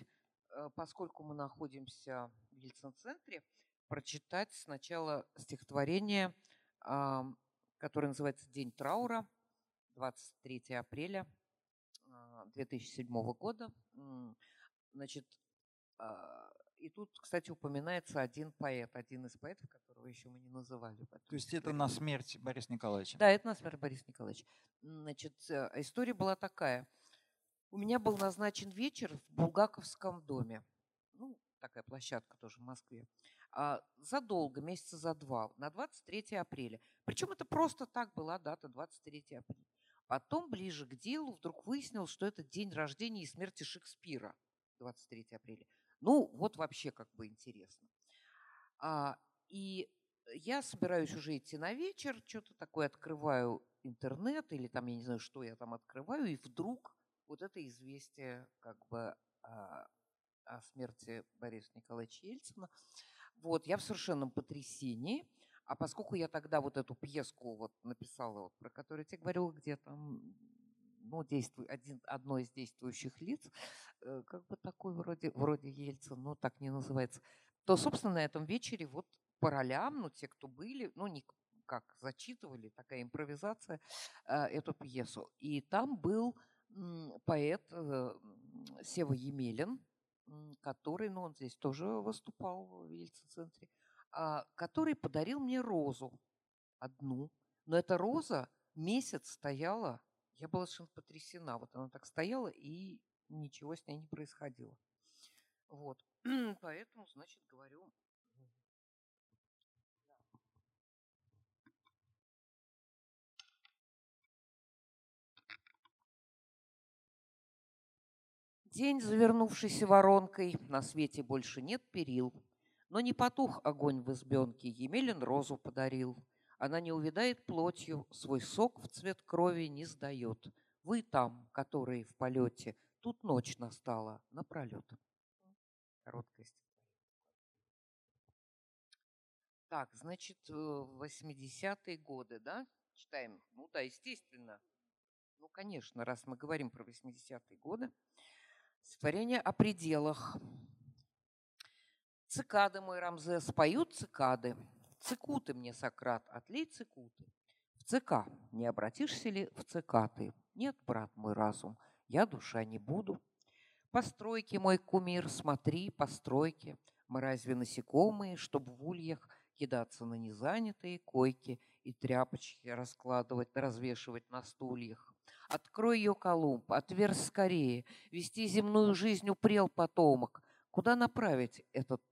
э, поскольку мы находимся в Ельцин-центре, прочитать сначала стихотворение, которое называется «День траура», 23 апреля 2007 а, года. Значит, а, и тут, кстати, упоминается один поэт, один из поэтов, которого еще мы не называли. То есть это на смерть Бориса Николаевича? Да, это на смерть Бориса Николаевича. Значит, э, история была такая. У меня был назначен вечер в Булгаковском доме. Ну, такая площадка тоже в Москве. А, задолго, месяца за два, на 23 апреля. Причем это просто так была дата 23 апреля. Потом, ближе к делу, вдруг выяснилось, что это день рождения и смерти Шекспира, 23 апреля. Ну, вот вообще как бы интересно. А, и я собираюсь уже идти на вечер, что-то такое открываю интернет или там, я не знаю, что я там открываю, и вдруг вот это известие как бы а, о смерти Бориса Николаевича Ельцина. Вот, я в совершенном потрясении. А поскольку я тогда вот эту пьеску вот написала, вот, про которую я тебе говорила, где там ну, действуй, один, одно из действующих лиц, э, как бы такой вроде, вроде Ельцин, но так не называется, то, собственно, на этом вечере вот по ролям, ну, те, кто были, ну, не как зачитывали, такая импровизация, э, эту пьесу. И там был поэт э, Сева Емелин, который, ну, он здесь тоже выступал в Ельцин-центре, который подарил мне розу одну. Но эта роза месяц стояла, я была совершенно потрясена. Вот она так стояла, и ничего с ней не происходило. Вот. Поэтому, значит, говорю, День, завернувшийся воронкой, на свете больше нет перил. Но не потух огонь в избенке, Емелин розу подарил. Она не увядает плотью, свой сок в цвет крови не сдает. Вы там, которые в полете, тут ночь настала напролет. Короткая Так, значит, 80-е э, годы, да? Читаем. Ну да, естественно. Ну, конечно, раз мы говорим про 80-е годы. Стихотворение о пределах. Цикады, мой Рамзес, поют цикады. Цикуты мне, Сократ, отлей цикуты. В ЦК не обратишься ли в цикаты? Нет, брат мой разум, я душа не буду. Постройки, мой кумир, смотри, постройки. Мы разве насекомые, чтоб в ульях кидаться на незанятые койки и тряпочки раскладывать, развешивать на стульях? Открой ее, Колумб, отверз скорее. Вести земную жизнь упрел потомок. Куда направить этот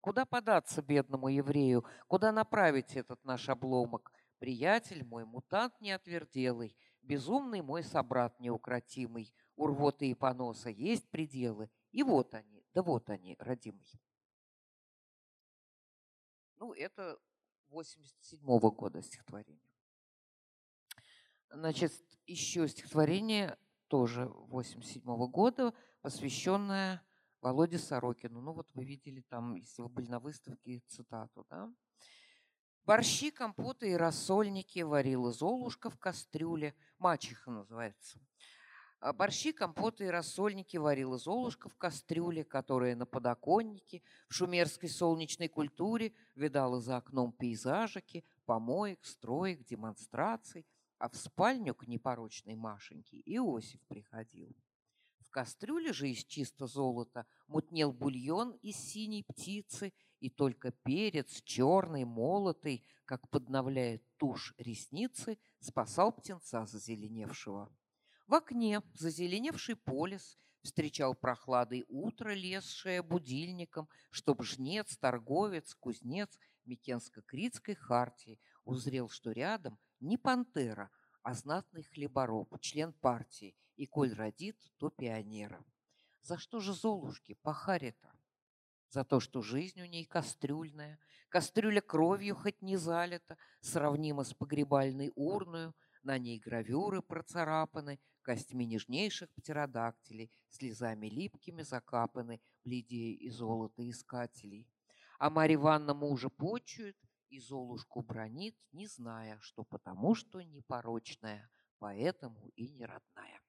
Куда податься бедному еврею? Куда направить этот наш обломок? Приятель мой, мутант неотверделый, безумный мой собрат неукротимый, у рвоты и поноса есть пределы, и вот они, да вот они, родимый. Ну, это 87 -го года стихотворение. Значит, еще стихотворение тоже 87 -го года, посвященное Володе Сорокину. Ну вот вы видели там, если вы были на выставке, цитату, да? Борщи, компоты и рассольники варила Золушка в кастрюле. Мачеха называется. А борщи, компоты и рассольники варила Золушка в кастрюле, которая на подоконнике в шумерской солнечной культуре видала за окном пейзажики, помоек, строек, демонстраций – а в спальню к непорочной Машеньке Иосиф приходил. В кастрюле же из чисто золота мутнел бульон из синей птицы, и только перец черный, молотый, как подновляет тушь ресницы, спасал птенца зазеленевшего. В окне зазеленевший полис встречал прохладой утро, лезшее будильником, чтоб жнец, торговец, кузнец Микенско-Критской хартии узрел, что рядом не пантера, а знатный хлебороб, член партии, и коль родит, то пионера. За что же Золушки пахарит-то? За то, что жизнь у ней кастрюльная, кастрюля кровью хоть не залита, сравнима с погребальной урною, на ней гравюры процарапаны, костьми нежнейших птеродактилей, слезами липкими закапаны, бледея и золото искателей. А Марья Ивановна мужа почует и Золушку бронит, не зная, что потому что непорочная, поэтому и не родная.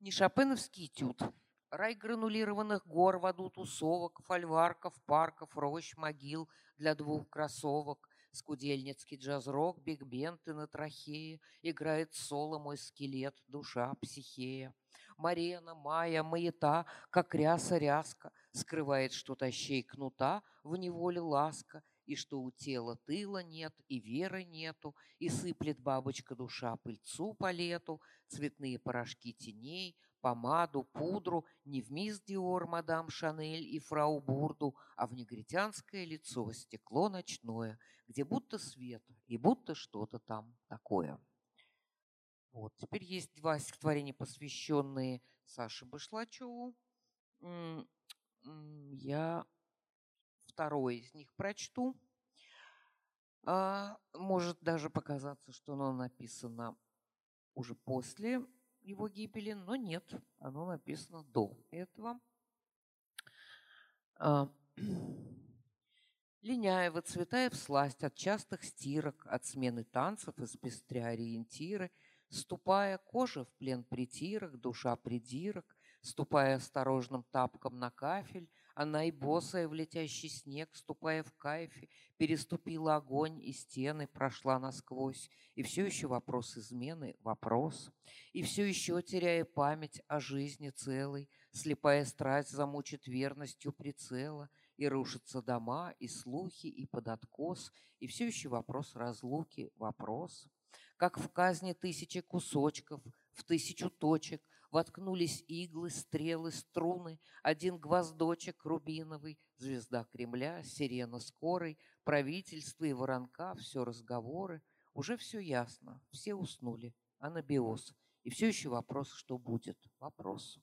Не шопеновский этюд. Рай гранулированных гор в аду тусовок, фольварков, парков, рощ, могил для двух кроссовок. Скудельницкий джаз-рок, биг-бенд и на трахее. Играет соло мой скелет, душа, психея. Марена, Майя, маята, как ряса ряска, Скрывает, что тащей кнута в неволе ласка, И что у тела тыла нет, и веры нету, И сыплет бабочка душа пыльцу по лету, Цветные порошки теней, помаду, пудру не в мисс Диор, мадам Шанель и фрау Бурду, а в негритянское лицо, стекло ночное, где будто свет и будто что-то там такое. Вот. Теперь есть два стихотворения, посвященные Саше Башлачеву. Я второе из них прочту. А, может даже показаться, что оно написано уже после его гибели, но нет, оно написано до этого. А, Линяева, Цветаев сласть от частых стирок, от смены танцев из пестря ориентиры, ступая кожа в плен притирок, душа придирок, ступая осторожным тапком на кафель, она и босая в летящий снег, ступая в кайфе, переступила огонь и стены, прошла насквозь. И все еще вопрос измены — вопрос. И все еще, теряя память о жизни целой, слепая страсть замучит верностью прицела, и рушатся дома, и слухи, и под откос, и все еще вопрос разлуки — вопрос. Как в казни тысячи кусочков, в тысячу точек — Воткнулись иглы, стрелы, струны, Один гвоздочек рубиновый, Звезда Кремля, сирена скорой, Правительство и воронка, все разговоры. Уже все ясно, все уснули, анабиоз. И все еще вопрос, что будет. Вопрос.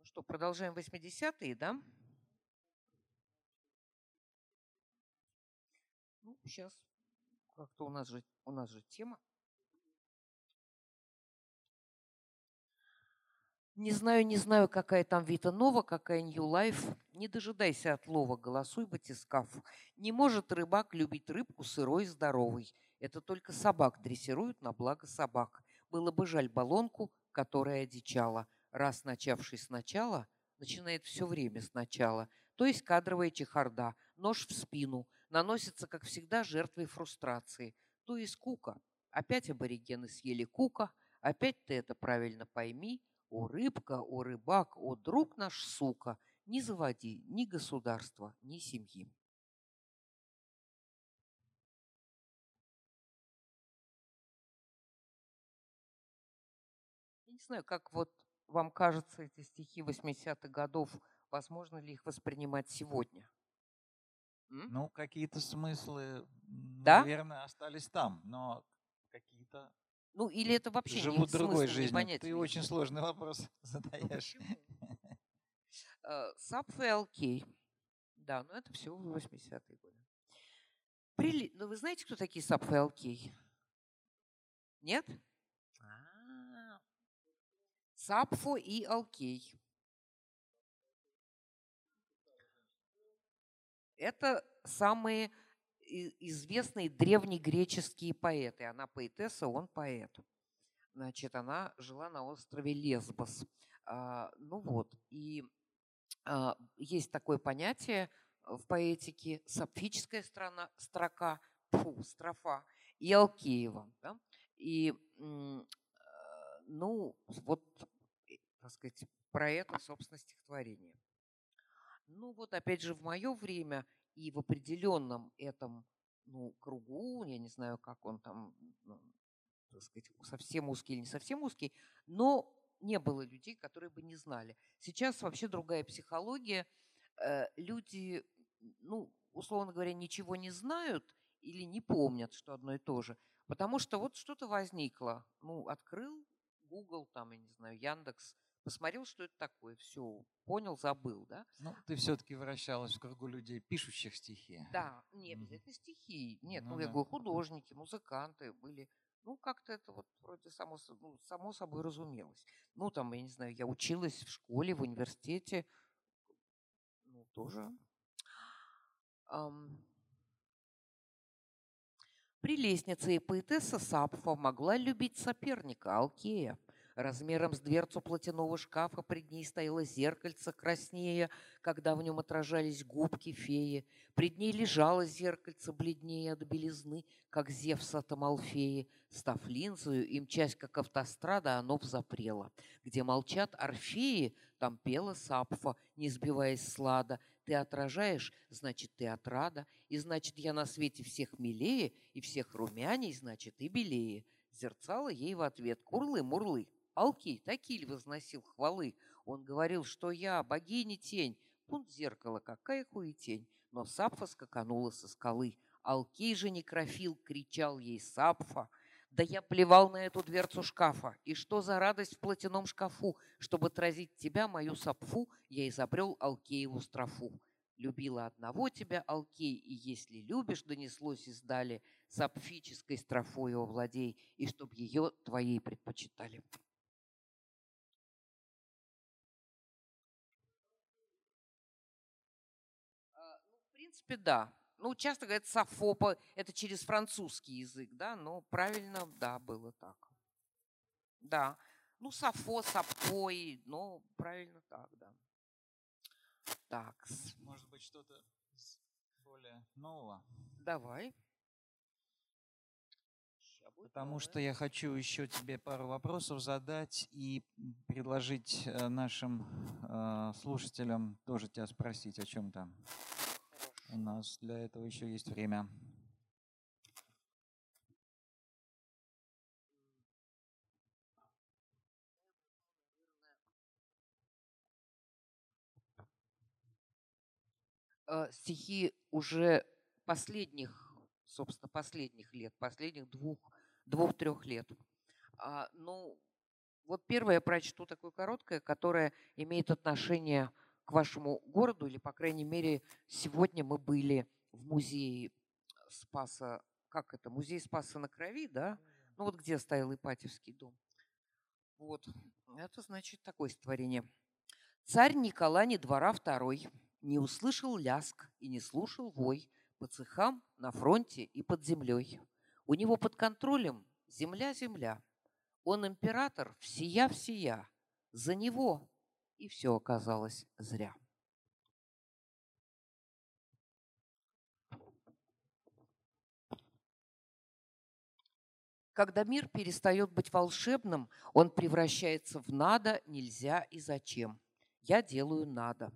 Ну что, продолжаем 80-е, да? Сейчас как-то у нас же, у нас же тема. Не знаю, не знаю, какая там Вита Нова, какая New Life. Не дожидайся от лова, голосуй, батискаф. Не может рыбак любить рыбку сырой и здоровой. Это только собак дрессируют на благо собак. Было бы жаль баллонку, которая одичала. Раз начавший сначала, начинает все время сначала. То есть кадровая чехарда, нож в спину – наносится, как всегда, жертвой фрустрации, то и скука. Опять аборигены съели кука, опять ты это правильно пойми. О, рыбка, о, рыбак, о, друг наш, сука, не заводи ни государства, ни семьи. Я не знаю, как вот вам кажется эти стихи 80-х годов, возможно ли их воспринимать сегодня? Ну, какие-то смыслы, Да? наверное, остались там, но какие-то Ну, или это вообще живут другой смысл жизнью. Ты непонятен. очень сложный вопрос задаешь. Э, ФЛК. Да, но это все в 80-е годы. Прили... Ну, вы знаете, кто такие ФЛК? Нет? Сапфо и Алкей. Это самые известные древнегреческие поэты. Она поэтесса, он поэт. Значит, она жила на острове Лесбос. А, ну вот, и а, есть такое понятие в поэтике сапфическая страна, строка, фу, строфа и Алкеева. Да? И, а, ну, вот, так сказать, про это, собственно, стихотворение. Ну вот, опять же, в мое время и в определенном этом ну, кругу, я не знаю, как он там, ну, так сказать, совсем узкий или не совсем узкий, но не было людей, которые бы не знали. Сейчас вообще другая психология. Э, люди, ну, условно говоря, ничего не знают или не помнят, что одно и то же. Потому что вот что-то возникло. Ну, открыл Google, там, я не знаю, Яндекс, посмотрел, что это такое, все, понял, забыл, да? Ну, ты все-таки вращалась в кругу людей, пишущих стихи. Да, не обязательно стихи. Нет, ну, ну я да. говорю, художники, музыканты были. Ну, как-то это вот вроде само, ну, само собой разумелось. Ну, там, я не знаю, я училась в школе, в университете. Ну, тоже. Um, Прелестница и поэтесса Сапфа могла любить соперника Алкея – Размером с дверцу платяного шкафа пред ней стояло зеркальце краснее, когда в нем отражались губки феи. Пред ней лежало зеркальце бледнее от белизны, как Зевс от Амалфеи. Став линзою им часть как автострада, оно взапрело. Где молчат орфеи, там пела Сапфа, не сбиваясь слада. Ты отражаешь, значит, ты отрада, и значит, я на свете всех милее, и всех румяней, значит, и белее. Зерцала ей в ответ «Курлы-мурлы». Алкий Такиль возносил хвалы. Он говорил, что я богиня тень. Пункт зеркала, какая хуетень. Но Сапфа скаканула со скалы. Алкей же некрофил, кричал ей Сапфа. Да я плевал на эту дверцу шкафа. И что за радость в платяном шкафу? Чтобы отразить тебя, мою сапфу, я изобрел Алкееву строфу. Любила одного тебя, Алкей, и если любишь, донеслось издали, сапфической строфою овладей, и чтоб ее твоей предпочитали. Принципе, да. Ну, часто говорят сафопа, это через французский язык, да, но правильно, да, было так. Да. Ну, сафо, сапой, ну, правильно так, да. Так. Может быть, что-то более нового? Давай. Потому что я хочу еще тебе пару вопросов задать и предложить э, нашим э, слушателям тоже тебя спросить о чем-то. У нас для этого еще есть время. Э, стихи уже последних, собственно, последних лет, последних двух, двух-трех лет. А, ну, вот первое я прочту такое короткое, которое имеет отношение к вашему городу, или, по крайней мере, сегодня мы были в музее Спаса, как это, музей Спаса на Крови, да? Ну вот где стоял Ипатьевский дом. Вот, это значит такое створение. Царь Николай двора второй не услышал ляск и не слушал вой по цехам на фронте и под землей. У него под контролем земля-земля. Он император всея-всея. За него и все оказалось зря. Когда мир перестает быть волшебным, он превращается в надо, нельзя и зачем. Я делаю надо.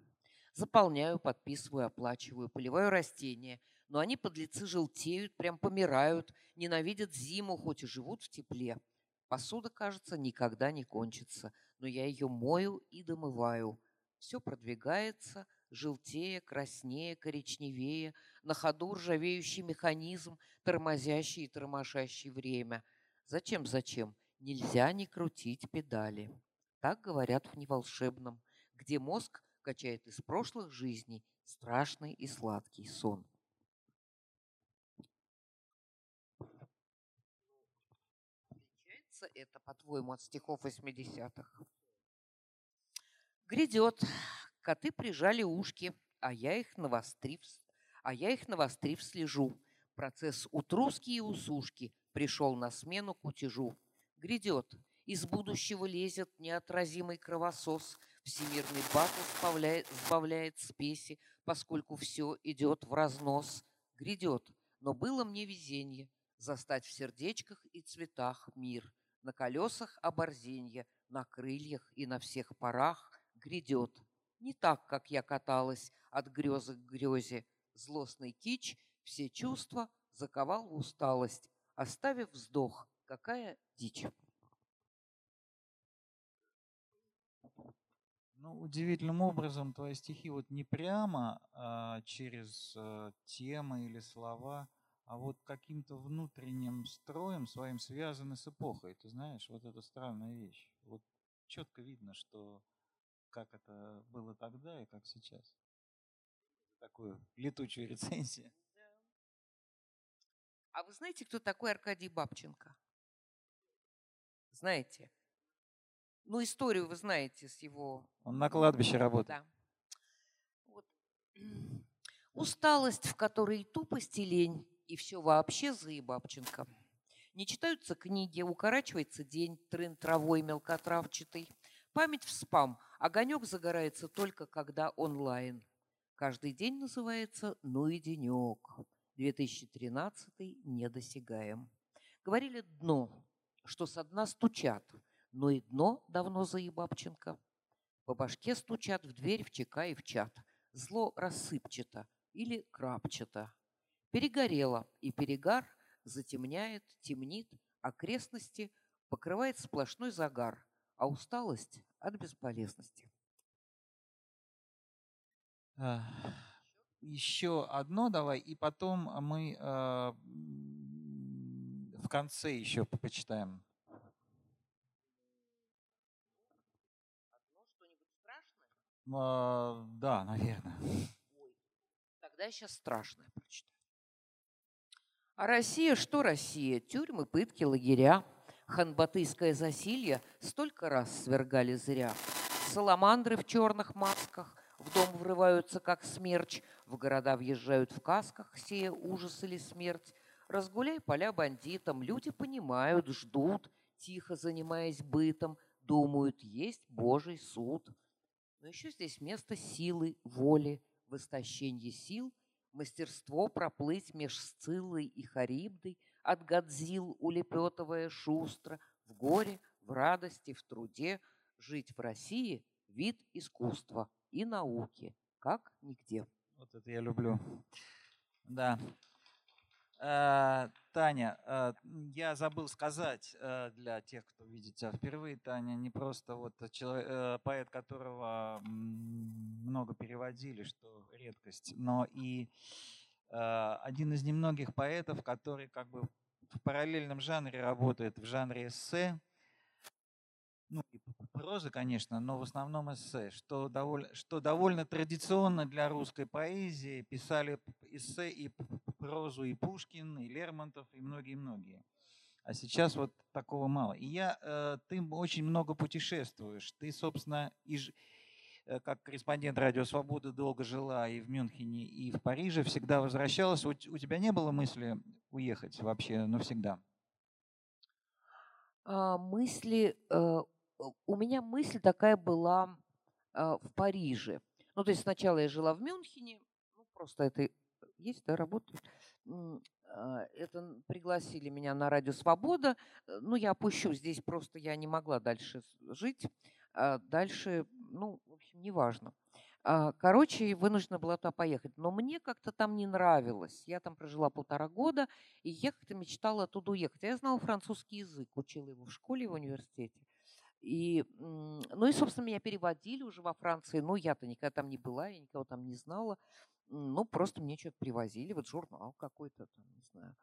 Заполняю, подписываю, оплачиваю, поливаю растения. Но они, подлецы, желтеют, прям помирают, ненавидят зиму, хоть и живут в тепле. Посуда, кажется, никогда не кончится, но я ее мою и домываю. Все продвигается, желтее, краснее, коричневее, на ходу ржавеющий механизм, тормозящий и тормошащий время. Зачем, зачем? Нельзя не крутить педали. Так говорят в неволшебном, где мозг качает из прошлых жизней страшный и сладкий сон. Отличается это, по-твоему, от стихов 80-х? Грядет. Коты прижали ушки, а я их навострив, а я их навострив слежу. Процесс утруски и усушки пришел на смену кутежу. Грядет. Из будущего лезет неотразимый кровосос. Всемирный батл сбавляет, сбавляет спеси, поскольку все идет в разнос. Грядет. Но было мне везенье застать в сердечках и цветах мир. На колесах оборзенье, на крыльях и на всех парах грядет. Не так, как я каталась от грезы к грезе. Злостный кич все чувства заковал в усталость, оставив вздох. Какая дичь. Ну, удивительным образом твои стихи вот не прямо а через а, темы или слова, а вот каким-то внутренним строем своим связаны с эпохой. Ты знаешь, вот это странная вещь. Вот четко видно, что как это было тогда и как сейчас. Такую летучую рецензию. А вы знаете, кто такой Аркадий Бабченко? Знаете? Ну, историю вы знаете с его... Он на кладбище работает. Да. Вот. Усталость, в которой тупость и лень, и все вообще заебабченко. Не читаются книги, укорачивается день, трын травой мелкотравчатый. Память в спам, огонек загорается только когда онлайн. Каждый день называется «Ну и денек». 2013 недосягаем. Говорили «дно», что со дна стучат – но и дно давно заебабченко. По башке стучат в дверь в ЧК и в чат. Зло рассыпчато или крапчато. Перегорело, и перегар затемняет, темнит, окрестности покрывает сплошной загар, а усталость от бесполезности. Еще одно давай, и потом мы э, в конце еще почитаем. А, да, наверное. Ой, тогда я сейчас страшное прочитаю. А Россия что Россия? Тюрьмы, пытки, лагеря. Ханбатыйское засилье столько раз свергали зря. Саламандры в черных масках в дом врываются, как смерч. В города въезжают в касках, сея ужас или смерть. Разгуляй поля бандитам, люди понимают, ждут, тихо занимаясь бытом, думают, есть Божий суд – но еще здесь место силы, воли, в истощении сил, мастерство проплыть меж Сциллой и Харибдой, от Годзил улепетывая шустро, в горе, в радости, в труде, жить в России – вид искусства и науки, как нигде. Вот это я люблю. Да. Э, Таня, э, я забыл сказать э, для тех, кто видит тебя впервые, Таня не просто вот человек, поэт, которого много переводили, что редкость, но и один из немногих поэтов, который как бы в параллельном жанре работает, в жанре эссе, прозы, конечно, но в основном эссе, что довольно, что довольно традиционно для русской поэзии. Писали эссе и прозу и Пушкин, и Лермонтов, и многие-многие. А сейчас вот такого мало. И я, э, ты очень много путешествуешь. Ты, собственно, и, э, как корреспондент Радио Свободы долго жила и в Мюнхене, и в Париже, всегда возвращалась. У, тебя не было мысли уехать вообще навсегда? А, мысли э, у меня мысль такая была а, в Париже. Ну, то есть сначала я жила в Мюнхене, ну, просто это есть, да, работает. А, это пригласили меня на радио «Свобода». Ну, я опущу, здесь просто я не могла дальше жить. А дальше, ну, в общем, неважно. Короче, вынуждена была туда поехать. Но мне как-то там не нравилось. Я там прожила полтора года, и я как-то мечтала оттуда уехать. Я знала французский язык, учила его в школе, в университете. И, ну и, собственно, меня переводили уже во Франции. Ну, я-то никогда там не была, я никого там не знала. Ну, просто мне что-то привозили, вот журнал какой-то там, не знаю.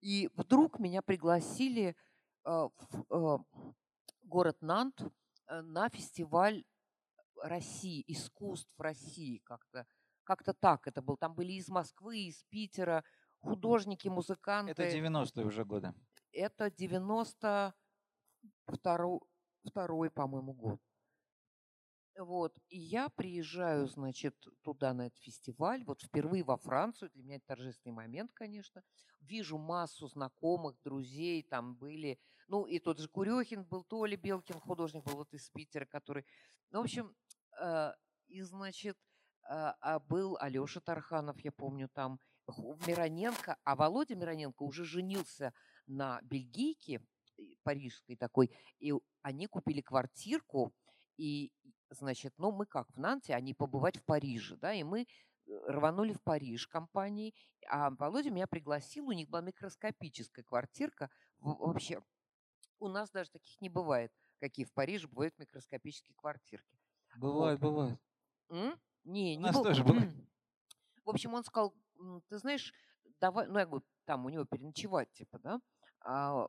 И вдруг меня пригласили э, в э, город Нант э, на фестиваль России, искусств России как-то. Как-то так это был. Там были из Москвы, из Питера художники, музыканты. Это 90-е уже годы. Это 92 второй, по-моему, год. Вот, и я приезжаю, значит, туда на этот фестиваль, вот впервые во Францию, для меня это торжественный момент, конечно. Вижу массу знакомых, друзей, там были, ну, и тот же Курехин был, Толя Белкин, художник был вот из Питера, который, ну, в общем, э, и, значит, э, а был Алеша Тарханов, я помню, там, Мироненко, а Володя Мироненко уже женился на бельгийке, парижской такой, и они купили квартирку, и, значит, ну мы как, в Нанте, они побывать в Париже, да, и мы э, рванули в Париж компанией, а Володя меня пригласил, у них была микроскопическая квартирка, вообще у нас даже таких не бывает, какие в Париже бывают микроскопические квартирки. Бывает, вот. бывает. М? Не, у не нас был... тоже бывает. В общем, он сказал, ты знаешь, давай, ну я говорю, там у него переночевать, типа, да, а,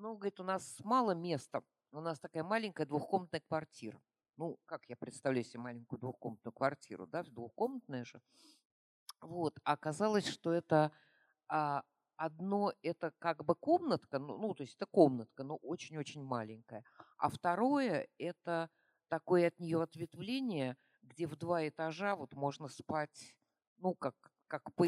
ну, говорит, у нас мало места, у нас такая маленькая двухкомнатная квартира. Ну, как я представляю себе маленькую двухкомнатную квартиру, да, двухкомнатная же. Вот, оказалось, что это а, одно, это как бы комнатка, ну, ну, то есть это комнатка, но очень-очень маленькая. А второе, это такое от нее ответвление, где в два этажа вот можно спать, ну, как, как по,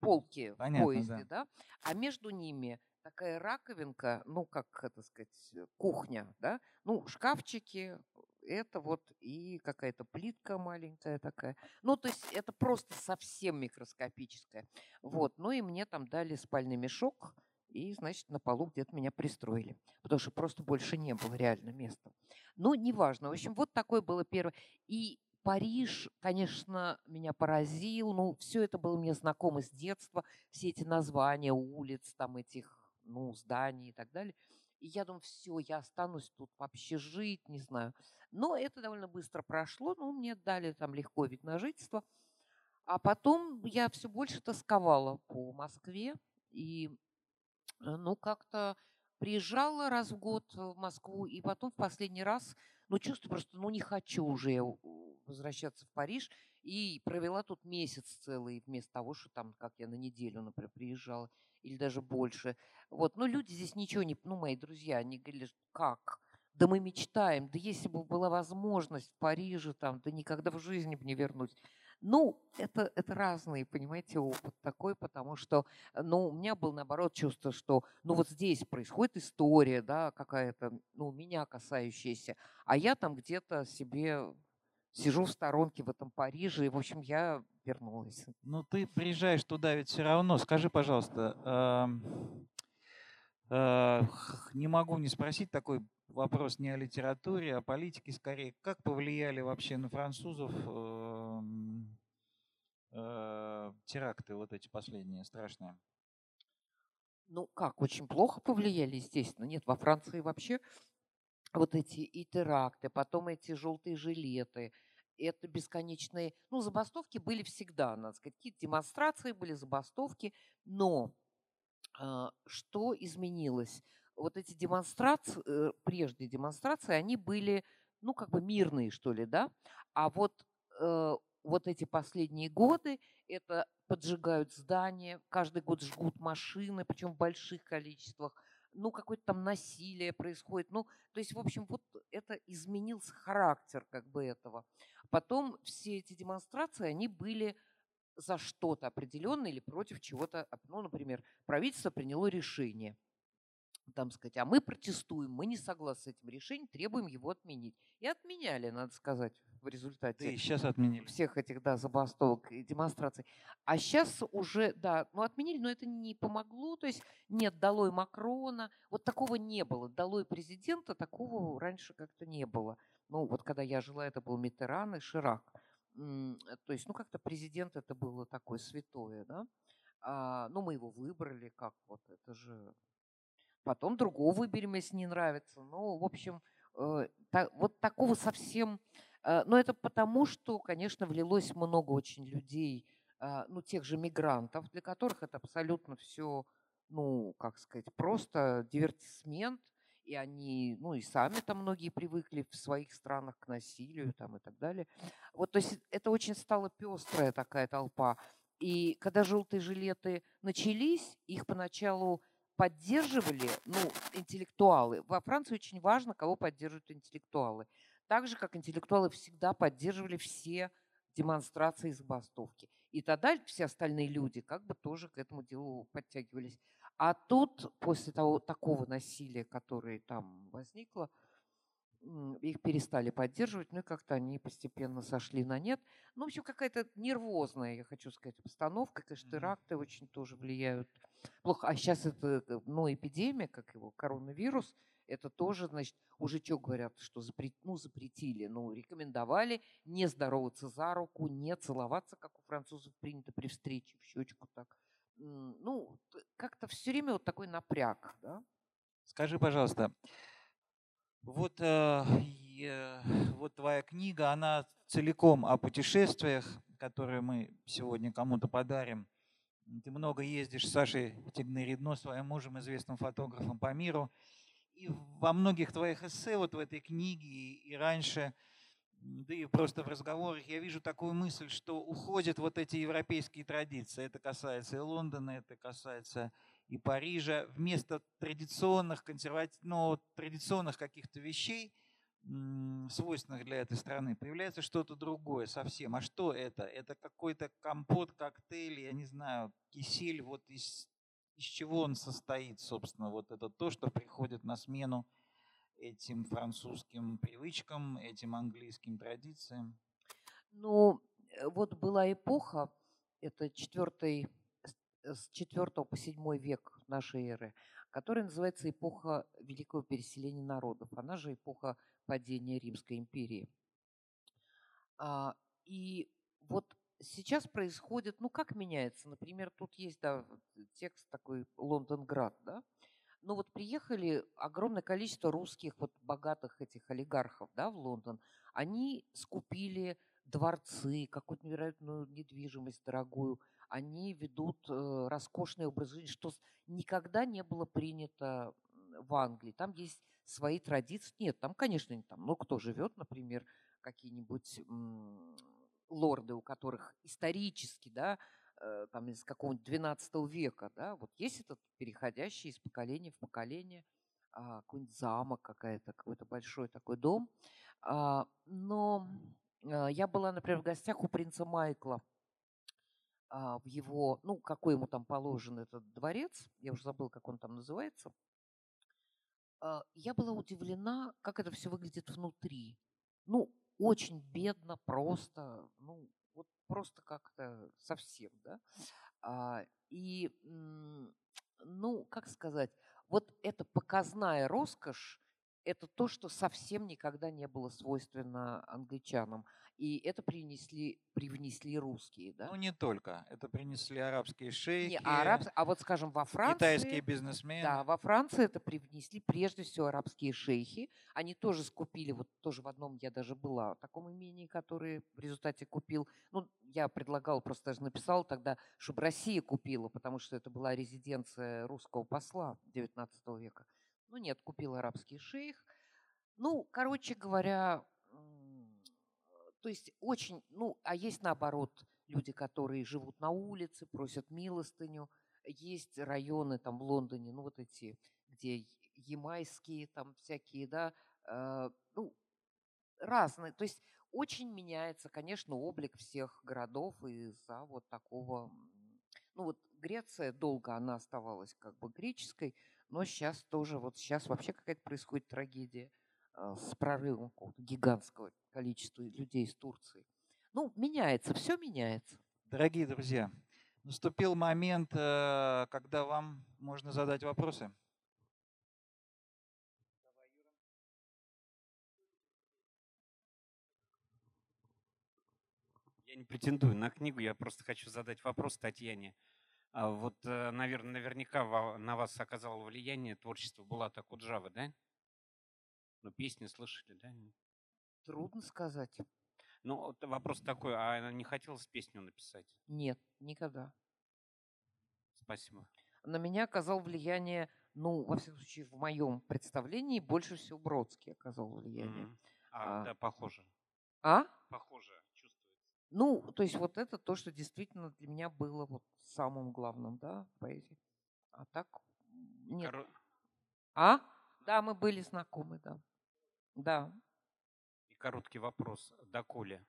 полки Понятно, в поезде, да. да, а между ними такая раковинка, ну, как это сказать, кухня, да, ну, шкафчики, это вот и какая-то плитка маленькая такая. Ну, то есть это просто совсем микроскопическая. Вот, ну и мне там дали спальный мешок, и, значит, на полу где-то меня пристроили, потому что просто больше не было реально места. Ну, неважно. В общем, вот такое было первое. И Париж, конечно, меня поразил. Ну, все это было мне знакомо с детства. Все эти названия улиц, там этих ну, зданий и так далее. И я думаю, все, я останусь тут вообще жить, не знаю. Но это довольно быстро прошло, ну, мне дали там легко вид на жительство. А потом я все больше тосковала по Москве и, э, ну, как-то приезжала раз в год в Москву, и потом в последний раз, ну, чувствую просто, ну, не хочу уже возвращаться в Париж, и провела тут месяц целый, вместо того, что там, как я на неделю, например, приезжала или даже больше. Вот, но люди здесь ничего не, ну, мои друзья, они говорили, как? Да мы мечтаем, да если бы была возможность в Париже, там, да никогда в жизни бы не вернусь. Ну, это, это разный, понимаете, опыт такой, потому что, ну, у меня было, наоборот, чувство, что, ну, вот здесь происходит история, да, какая-то, ну, меня касающаяся, а я там где-то себе сижу в сторонке в этом Париже, и, в общем, я вернулась. Ну, ты приезжаешь туда ведь все равно. Скажи, пожалуйста, э, не могу не спросить такой вопрос не о литературе, а о политике скорее. Как повлияли вообще на французов э, э, теракты вот эти последние страшные? Ну как, очень плохо повлияли, естественно. Нет, во Франции вообще вот эти и теракты, потом эти желтые жилеты, это бесконечные, ну, забастовки были всегда, надо сказать, какие-то демонстрации были, забастовки, но э, что изменилось? Вот эти демонстрации, э, прежние демонстрации, они были, ну, как бы мирные, что ли, да, а вот э, вот эти последние годы это поджигают здания, каждый год жгут машины, причем в больших количествах, ну, какое-то там насилие происходит. Ну, то есть, в общем, вот это изменился характер как бы этого. Потом все эти демонстрации, они были за что-то определенное или против чего-то. Ну, например, правительство приняло решение – там сказать, а мы протестуем, мы не согласны с этим решением, требуем его отменить. И отменяли, надо сказать, в результате. Да и сейчас отменили. Всех этих, да, забастовок и демонстраций. А сейчас уже, да, ну отменили, но это не помогло, то есть нет, долой Макрона, вот такого не было. Долой президента такого раньше как-то не было. Ну вот когда я жила, это был Митеран и Ширак. То есть, ну как-то президент это было такое святое, да. А, ну мы его выбрали, как вот, это же потом другого выберем, если не нравится. Ну, в общем, э, вот такого совсем... Э, но это потому, что, конечно, влилось много очень людей, э, ну, тех же мигрантов, для которых это абсолютно все, ну, как сказать, просто дивертисмент, и они, ну, и сами там многие привыкли в своих странах к насилию там и так далее. Вот, то есть это очень стала пестрая такая толпа. И когда желтые жилеты начались, их поначалу поддерживали, ну, интеллектуалы. Во Франции очень важно, кого поддерживают интеллектуалы. Так же, как интеллектуалы всегда поддерживали все демонстрации и забастовки. И тогда все остальные люди как бы тоже к этому делу подтягивались. А тут, после того, такого насилия, которое там возникло, их перестали поддерживать, ну и как-то они постепенно сошли на нет. Ну, в общем, какая-то нервозная, я хочу сказать, обстановка. Конечно, теракты очень тоже влияют плохо. А сейчас это, э, ну, эпидемия, как его, коронавирус, это тоже, значит, уже что говорят, что запрет, ну, запретили, ну, рекомендовали не здороваться за руку, не целоваться, как у французов принято при встрече в щечку так. Ну, как-то все время вот такой напряг, да? Скажи, пожалуйста, вот, э, вот твоя книга, она целиком о путешествиях, которые мы сегодня кому-то подарим. Ты много ездишь с Сашей Тигнеридно, своим мужем, известным фотографом по миру. И во многих твоих эссе, вот в этой книге и раньше, да и просто в разговорах, я вижу такую мысль, что уходят вот эти европейские традиции. Это касается и Лондона, это касается и Парижа, вместо традиционных, консерватив... ну, традиционных каких-то вещей, свойственных для этой страны, появляется что-то другое совсем. А что это? Это какой-то компот, коктейль, я не знаю, кисель, вот из, из чего он состоит, собственно, вот это то, что приходит на смену этим французским привычкам, этим английским традициям? Ну, э, вот была эпоха, это четвертый с 4 по 7 век нашей эры, которая называется эпоха Великого переселения народов. Она же эпоха падения Римской империи. А, и сейчас происходит, ну как меняется, например, тут есть да, текст такой Лондонград, да, ну вот приехали огромное количество русских вот богатых этих олигархов, да, в Лондон, они скупили дворцы, какую-то невероятную недвижимость дорогую, они ведут э, роскошный образ жизни, что никогда не было принято в Англии. Там есть свои традиции. Нет, там, конечно, там, ну, кто живет, например, какие-нибудь лорды, у которых исторически, да, э, там из какого-нибудь 12 века, да, вот есть этот переходящий из поколения в поколение а, какой-нибудь замок какая-то, какой-то большой такой дом. А, но а, я была, например, в гостях у принца Майкла а, в его, ну, какой ему там положен этот дворец, я уже забыл, как он там называется, я была удивлена, как это все выглядит внутри. Ну, очень бедно, просто, ну, вот просто как-то совсем, да. А, и, ну, как сказать, вот эта показная роскошь, это то, что совсем никогда не было свойственно англичанам. И это принесли, привнесли русские, да? Ну, не только. Это принесли арабские шейхи. Не, а, араб... а вот, скажем, во Франции... Китайские бизнесмены. Да, во Франции это привнесли прежде всего арабские шейхи. Они тоже скупили, вот тоже в одном я даже была, в таком имении, который в результате купил. Ну, я предлагал, просто даже написал тогда, чтобы Россия купила, потому что это была резиденция русского посла XIX века. Ну нет, купил арабский шейх. Ну, короче говоря, то есть очень, ну, а есть наоборот люди, которые живут на улице, просят милостыню. Есть районы там в Лондоне, ну, вот эти, где ямайские там всякие, да, э, ну, разные. То есть очень меняется, конечно, облик всех городов из-за вот такого... Ну, вот Греция долго она оставалась как бы греческой, но сейчас тоже, вот сейчас вообще какая-то происходит трагедия а, с прорывом гигантского количества людей из Турции. Ну, меняется, все меняется. Дорогие друзья, наступил момент, э, когда вам можно задать вопросы. Я не претендую на книгу, я просто хочу задать вопрос Татьяне. А вот, э, наверное, наверняка на вас оказало влияние творчество Булата Куджавы, да? Ну, песни слышали, да? Трудно сказать. Ну, вот вопрос такой, а она не хотелось песню написать? Нет, никогда. Спасибо. На меня оказал влияние, ну, во всяком случае, в моем представлении больше всего Бродский оказал влияние. Mm-hmm. А, а, да, похоже. А? Похоже. Ну, то есть вот это то, что действительно для меня было вот самым главным, да, в поэзии. А так нет. Кор... А? Да, мы были знакомы, да. Да. И короткий вопрос. Доколе?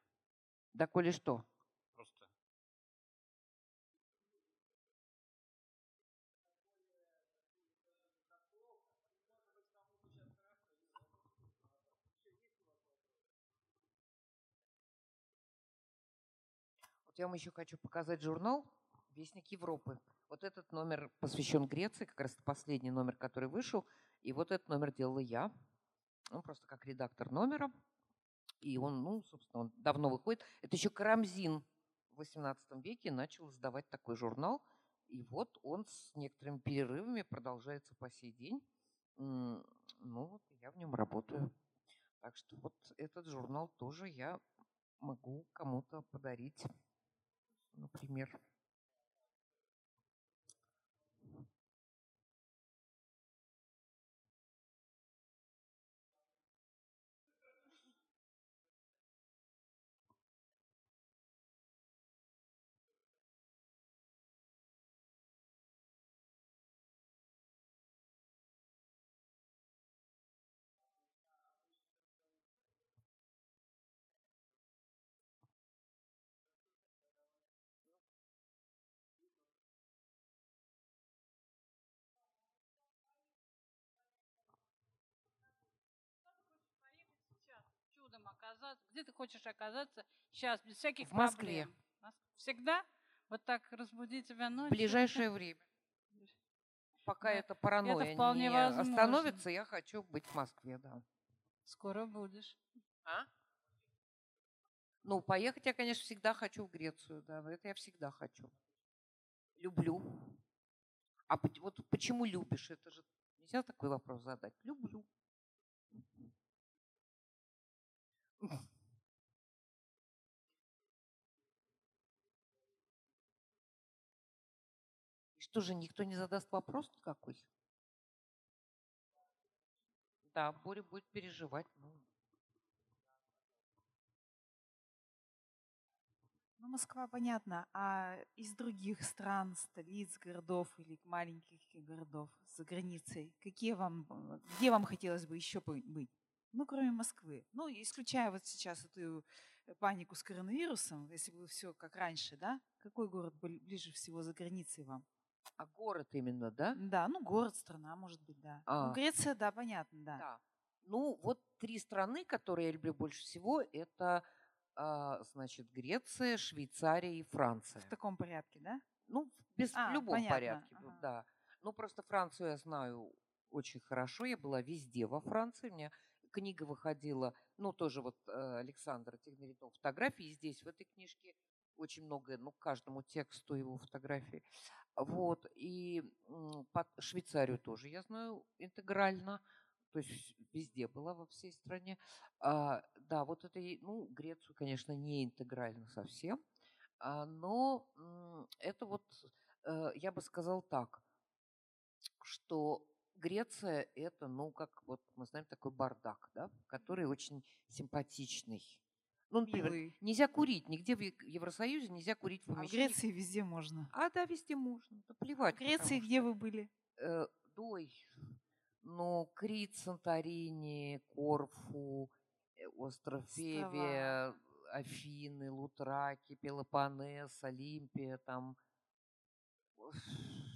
Доколе что? Просто. Вот я вам еще хочу показать журнал «Вестник Европы». Вот этот номер посвящен Греции, как раз последний номер, который вышел. И вот этот номер делала я. Он просто как редактор номера. И он, ну, собственно, он давно выходит. Это еще Карамзин в 18 веке начал издавать такой журнал. И вот он с некоторыми перерывами продолжается по сей день. Ну, вот я в нем работаю. Так что вот этот журнал тоже я могу кому-то подарить, например. Оказаться? Где ты хочешь оказаться сейчас, без всяких В Москве. проблем? Мос- Всегда? Вот так разбудить тебя В ночью? ближайшее время. Пока Да, эта паранойя вполне не возможно. остановится, я хочу быть в Москве, да. Скоро будешь. А? Ну, поехать я, конечно, всегда хочу в Грецию, да, это я всегда хочу. Люблю. А вот почему любишь? Это же нельзя такой вопрос задать. Люблю. Что же, никто не задаст вопрос никакой? Да, Боря будет переживать. Ну, Ну, Москва, понятно. А из других стран, столиц, городов или маленьких городов за границей, какие вам, э, где вам хотелось бы еще бы- быть? Ну, кроме Москвы. Ну, исключая вот сейчас эту э, панику с коронавирусом, если бы все как раньше, да? Какой город был ближе всего за границей вам? а город именно, да? Да, ну, город, страна, может быть, да. А. Ну, Греция, да, понятно, да. Да. Ну, вот три страны, которые я люблю больше всего, это, а, значит, Греция, Швейцария и Франция. В таком порядке, да? Ну, без, А, в любом понятно, порядке, ну, ага. да. Ну, просто Францию я знаю очень хорошо. Я была везде во Франции. У меня книга выходила, ну, тоже вот э, Александр Тигнаритов фотографии здесь, в этой книжке очень много, ну, каждому тексту его фотографии. Вот, и под Швейцарию тоже я знаю интегрально, то есть везде была, во всей стране. А, да, вот это, ну, Грецию, конечно, не интегрально совсем, а, но это вот, э, я бы сказал так, что Греция это, ну, как вот мы знаем, такой бардак, да, который очень симпатичный. Ну, например, Милый. нельзя курить, нигде в Евросоюзе нельзя курить в А в помещении. Греции везде можно. А, да, везде можно, да В плевать. Греции потому где вы были? э, Дой, ну, Крит, Санторини, Корфу, э, остров. Февия, Афины, Лутраки, Пелопоннес, Олимпия, там,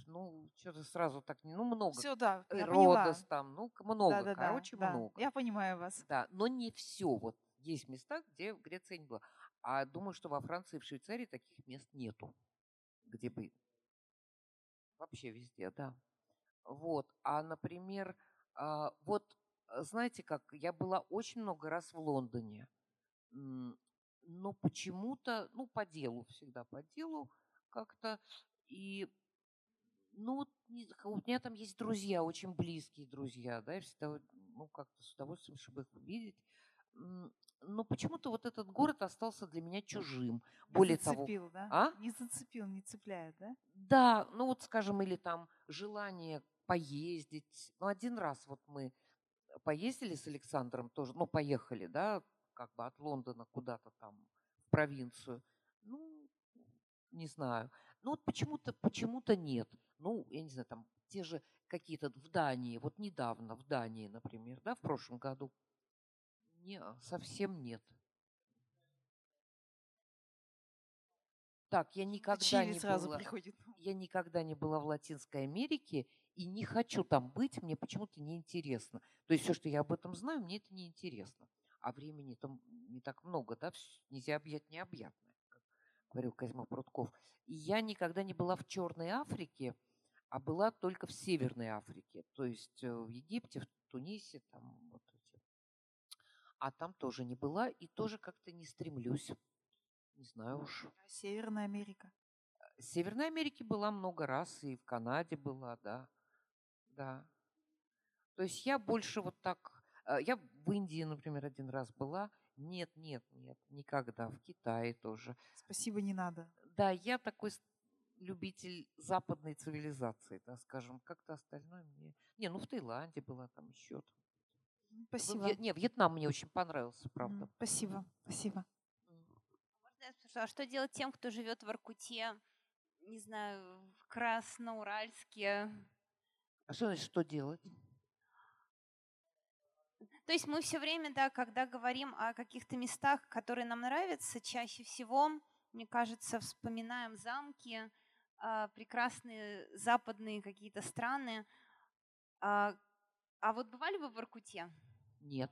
ну, что-то сразу так, не- ну, много. Все, да, поняла. Родос там, ну, много, Да-да-да, короче, да. много. Я понимаю вас. Да, но не все. Вот есть места, где в Греции не было. А думаю, что во Франции и в Швейцарии таких мест нету, где бы вообще везде, да. Вот. А, например, а, вот э, знаете как, я была очень много раз в Лондоне, но почему-то, ну, по делу, всегда по делу как-то, и ну, у меня там есть друзья, очень близкие друзья, да, я всегда, ну, как-то с удовольствием, чтобы их увидеть. Но почему-то вот этот город остался для меня чужим. Не Более того, зацепил, да? а? Не зацепил, не цепляет, да? да, ну вот, скажем, или там желание поездить. Ну, один раз вот мы поездили с Александром тоже, ну, поехали, да, как бы от Лондона куда-то там в провинцию. Ну, не знаю. Ну, вот почему-то почему-то нет. Ну, я не знаю, там те же какие-то в Дании, вот недавно в Дании, например, да, в прошлом году. Не, совсем нет. Так, я никогда Чили не сразу была. приходит. Я никогда не была в Латинской Америке и не хочу там быть, мне почему-то неинтересно. То есть все, что я об этом знаю, мне это неинтересно. А времени там не так много, да, нельзя объять необъятное, как говорил Козьма Прутков. И я никогда не была в Черной Африке, а была только в Северной Африке, то есть э, в Египте, в Тунисе, там вот эти. А там тоже не была и тоже как-то не стремлюсь. Не знаю уж. А Северная Америка. В Северной Америке была много раз, и в Канаде была, да. Да. То есть я больше вот так... э, Я в Индии, например, один раз была. Нет, нет, нет, никогда. В Китае тоже. Спасибо, не надо. Да, я такой любитель западной цивилизации, да, скажем. Как-то остальное мне... Не, ну в Таиланде была там еще. Спасибо. Не, Вьетнам мне очень понравился, правда. Спасибо, спасибо. М. Можно я спрошу, а что делать тем, кто живет в Воркуте, не знаю, в Красноуральске? А что значит, что делать? То есть мы все время, да, когда говорим о каких-то местах, которые нам нравятся, чаще всего, мне кажется, вспоминаем замки, а, прекрасные западные какие-то страны. А а вот бывали вы в Воркуте? Нет.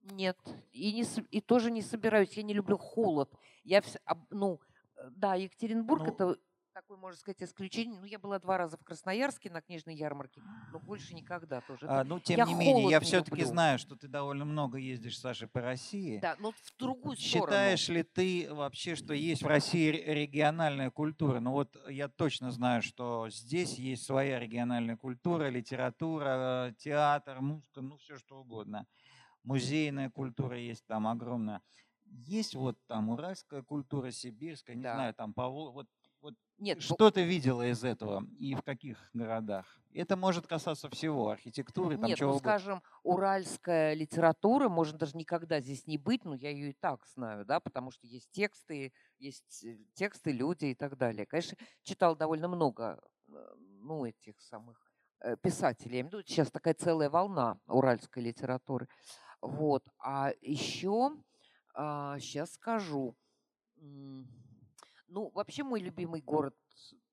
Нет. И, не, и тоже не собираюсь. Я не люблю холод. Я, ну, э, да, Екатеринбург Ну- это такое, можно сказать, исключение. Ну, я была два раза в Красноярске на книжной ярмарке, но больше никогда тоже. А, ну, тем я не менее, я все-таки знаю, что ты довольно много ездишь, Саша, по России. Да, но в другую сторону. Считаешь ли ты вообще, что есть в России ре- региональная культура? Ну вот я точно знаю, что здесь есть своя региональная культура, литература, театр, музыка, ну все что угодно. Музейная культура есть там огромная. Есть вот там уральская культура, сибирская, не Да. знаю, там Повол... вот, вот Нет, что ты видела из этого и в каких городах? Это может касаться всего, архитектуры, там Нет, чего ну, скажем, уральская литература, может даже никогда здесь не быть, но я ее и так знаю, да, потому что есть тексты, есть э, тексты, люди и так далее. Конечно, читал довольно много, э, ну, этих самых э, писателей. Виду, сейчас такая целая волна уральской литературы. Вот. А еще, сейчас скажу, м, ну, вообще мой любимый город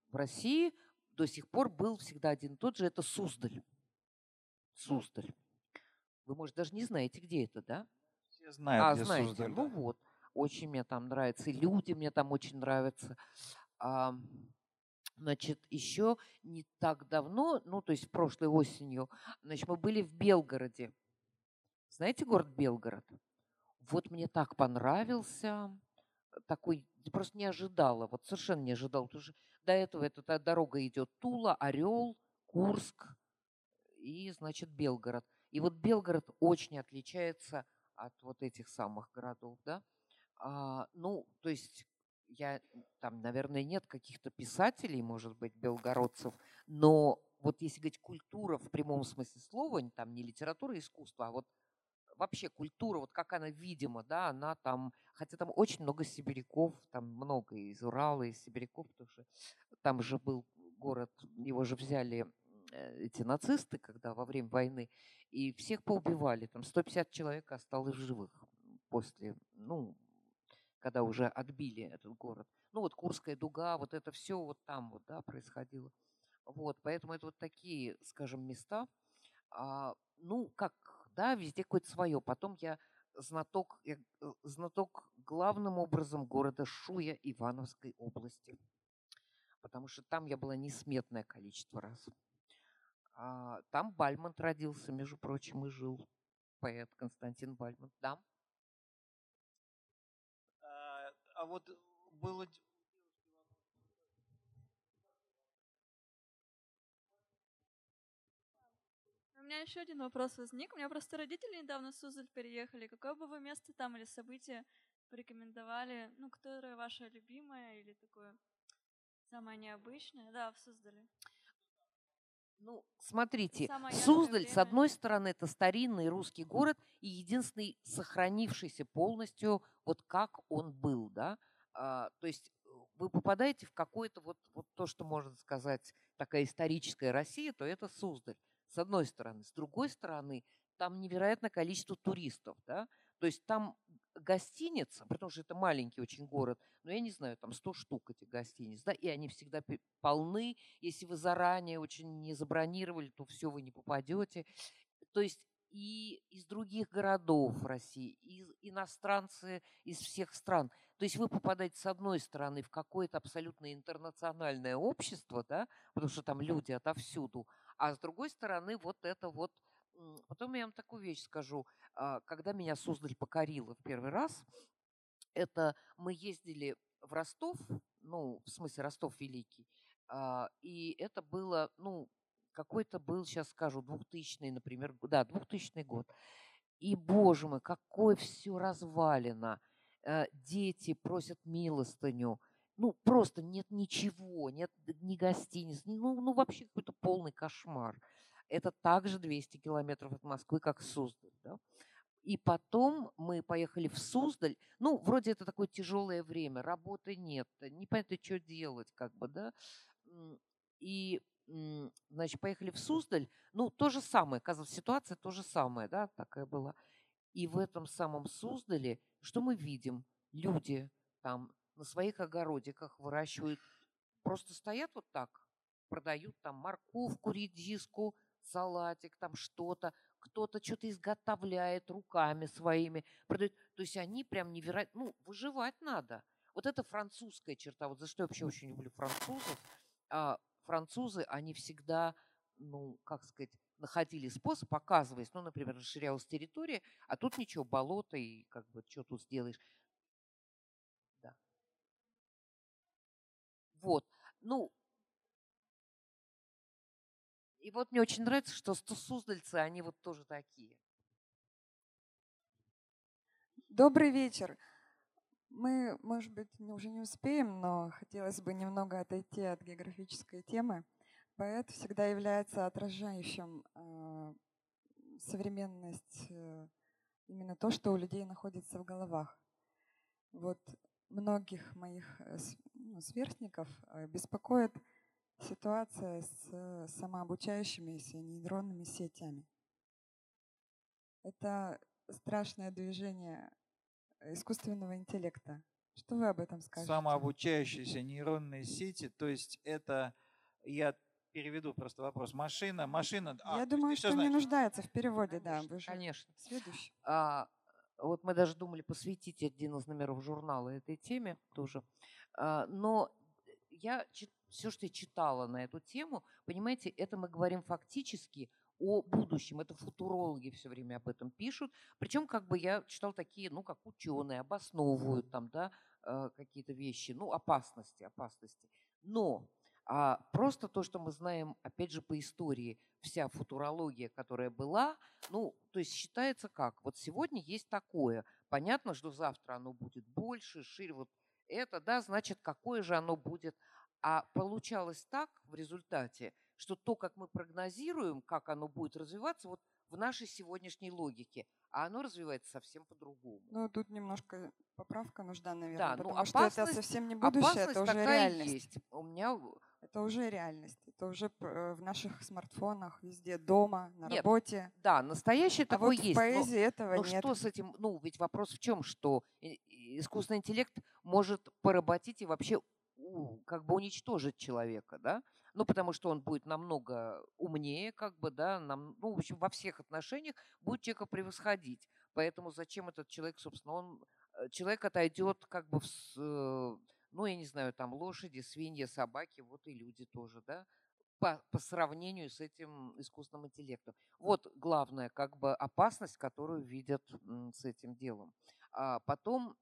в России до сих пор был всегда один и тот же, это Суздаль. Суздаль. Вы, может, даже не знаете, где это, да? Все знают, а, где знаете. Суздаль, ну да. вот. Очень мне там нравится. И люди мне там очень нравятся. А, значит, еще не так давно, ну, то есть прошлой осенью, значит, мы были в Белгороде. Знаете город Белгород? Вот мне так понравился. Такой, просто не ожидала, вот совершенно не ожидала. Потому что до этого эта та дорога идет Тула, Орел, Курск и, значит, Белгород. И вот Белгород очень отличается от вот этих самых городов, да. А, ну, то есть я там, наверное, нет каких-то писателей, может быть, белгородцев, но вот если говорить культура в прямом смысле слова, там не литература и искусство, а вот вообще культура, вот как она видима, да, она там, хотя там очень много сибиряков, там много из Урала, из сибиряков, потому что там же был город, его же взяли э, эти нацисты, когда во время войны, и всех поубивали, там 150 человек осталось живых после, ну, когда уже отбили этот город. Ну вот Курская дуга, вот это все вот там вот, да, происходило. Вот, поэтому это вот такие, скажем, места. А, ну, как, да, везде какое-то свое. Потом я знаток, я э, знаток главным образом города Шуя Ивановской области. Потому что там я была несметное количество раз. А, там Бальмонт родился, между прочим, и жил. Поэт Константин Бальмонт, да. А, а вот было... меня еще один вопрос возник. У меня просто родители недавно в Суздаль переехали. Какое бы вы место там или событие порекомендовали? Ну, которое ваше любимое или такое самое необычное? Да, в Суздале. Ну, смотрите, Самое Суздаль, с одной стороны, это старинный русский город и единственный сохранившийся полностью, вот как он был, да. А, то есть э, вы попадаете в какое-то вот, вот то, что можно сказать, такая историческая Россия, то это Суздаль, с одной стороны. С другой стороны, там невероятное количество туристов, да, то есть там гостиница, потому что это маленький очень город, но я не знаю, там 100 штук этих гостиниц, да, и они всегда полны. Если вы заранее очень не забронировали, то все, вы не попадете. То есть и из других городов России, и иностранцы из всех стран. То есть вы попадаете с одной стороны в какое-то абсолютно интернациональное общество, да, потому что там люди отовсюду, а с другой стороны вот это вот Потом я вам такую вещь скажу. А, когда меня Суздаль покорила в первый раз, это мы ездили в Ростов, ну, в смысле Ростов Великий, а, и это было, ну, какой-то был, сейчас скажу, 2000 например, да, 2000 год. И, боже мой, какое все развалено. Э, дети просят милостыню. Ну, просто нет ничего, нет ни гостиниц, ну, ну вообще какой-то полный кошмар. Это также 200 километров от Москвы, как Суздаль. Да? И потом мы поехали в Суздаль. Ну, вроде это такое тяжелое время, работы нет, непонятно, что делать, как бы, да. И, значит, поехали в Суздаль. Ну, то же самое, оказывается, ситуация то же самое, да, такая была. И в этом самом Суздале, что мы видим? Люди там на своих огородиках выращивают, просто стоят вот так, продают там морковку, редиску, салатик, там что-то, кто-то что-то изготовляет руками своими, продает. То есть они прям невероятно, ну, выживать надо. Вот это французская черта, вот за что я вообще очень люблю французов. А, французы, они всегда, ну, как сказать, находили способ, оказываясь, ну, например, расширялась территория, а тут ничего, болото, и как бы что тут сделаешь. Да. Вот. Ну, и вот мне очень нравится, что суздальцы, они вот тоже такие. Добрый вечер. Мы, может быть, уже не успеем, но хотелось бы немного отойти от географической темы. Поэт всегда является отражающим э, современность, э, именно то, что у людей находится в головах. Вот многих моих э, ну, сверстников э, беспокоит ситуация с самообучающимися нейронными сетями. Это страшное движение искусственного интеллекта. Что вы об этом скажете? Самообучающиеся нейронные сети, то есть это, я переведу просто вопрос, машина, машина... А, я думаю, что не нуждается в переводе, да. Вы же Конечно. Следующий. А, вот мы даже думали посвятить один из номеров журнала этой теме тоже. А, но я все, что я читала на эту тему, понимаете, это мы говорим фактически о будущем. Это футурологи все время об этом пишут. Причем как бы я читал такие, ну, как ученые, обосновывают там, да, э, какие-то вещи, ну, опасности, опасности. Но а просто то, что мы знаем, опять же, по истории, вся футурология, которая была, ну, то есть считается как? Вот сегодня есть такое. Понятно, что завтра оно будет больше, шире. Вот это, да, значит, какое же оно будет. А получалось так в результате, что то, как мы прогнозируем, как оно будет развиваться, вот в нашей сегодняшней логике, а оно развивается совсем по-другому. Ну, тут немножко поправка нужна, наверное, да, ну, потому ну, опасность, что это совсем не будущее, это уже такая реальность. Есть. У меня это уже реальность. Это уже э, в наших смартфонах, везде, дома, на нет, работе. Да, настоящее а такое вот есть. В поэзии но, этого но нет. что с этим? Ну, ведь вопрос в чем, что искусственный интеллект может поработить и вообще как бы уничтожить человека, да? Ну, потому что он будет намного умнее, как бы, да, нам, ну, в общем, во всех отношениях будет человека превосходить. Поэтому зачем этот человек, собственно, он, э, человек отойдет как бы в, э, ну, я не знаю, там лошади, свиньи, собаки, вот и люди тоже, да, по, по сравнению с этим искусственным интеллектом. Вот главная как бы опасность, которую видят с этим делом. А потом,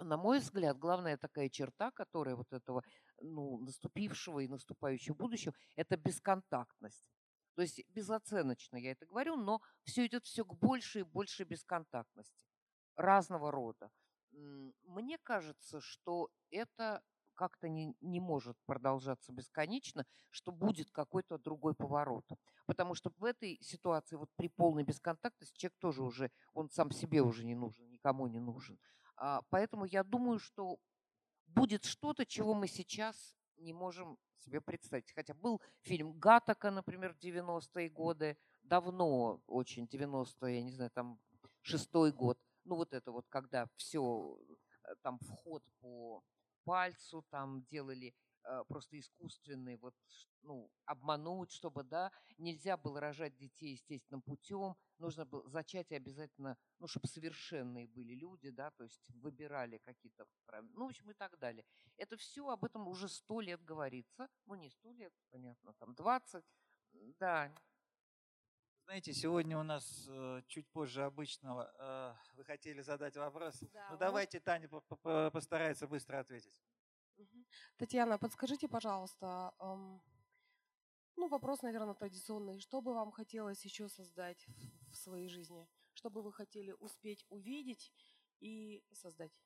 на мой взгляд, главная такая черта, которая вот этого ну, наступившего и наступающего будущего, это бесконтактность. То есть безоценочно я это говорю, но все идет все к большей и большей бесконтактности разного рода. Мне кажется, что это как-то не, не может продолжаться бесконечно, что будет какой-то другой поворот. Потому что в этой ситуации, вот при полной бесконтактности, человек тоже уже, он сам себе уже не нужен, никому не нужен. А, поэтому я думаю, что будет что-то, чего мы сейчас не можем себе представить. Хотя был фильм «Гатака», например, в 90-е годы, давно очень, 90 я не знаю, там шестой год. Ну вот это вот, когда все, там вход по пальцу, там делали э, просто искусственный, вот, ну, обмануть, чтобы, да, нельзя было рожать детей естественным путем, нужно было зачатие обязательно, ну, чтобы совершенные были люди, да, то есть выбирали какие-то, ну, в общем, и так далее. Это все об этом уже сто лет говорится, ну, не сто лет, понятно, там, двадцать, да, знаете, сегодня у нас э, чуть позже обычного э, вы хотели задать вопрос. Да, ну давайте Таня постарается быстро ответить. Татьяна, подскажите, пожалуйста, ну вопрос, наверное, традиционный. Что бы вам хотелось еще создать в своей жизни? Что бы вы хотели успеть увидеть и создать?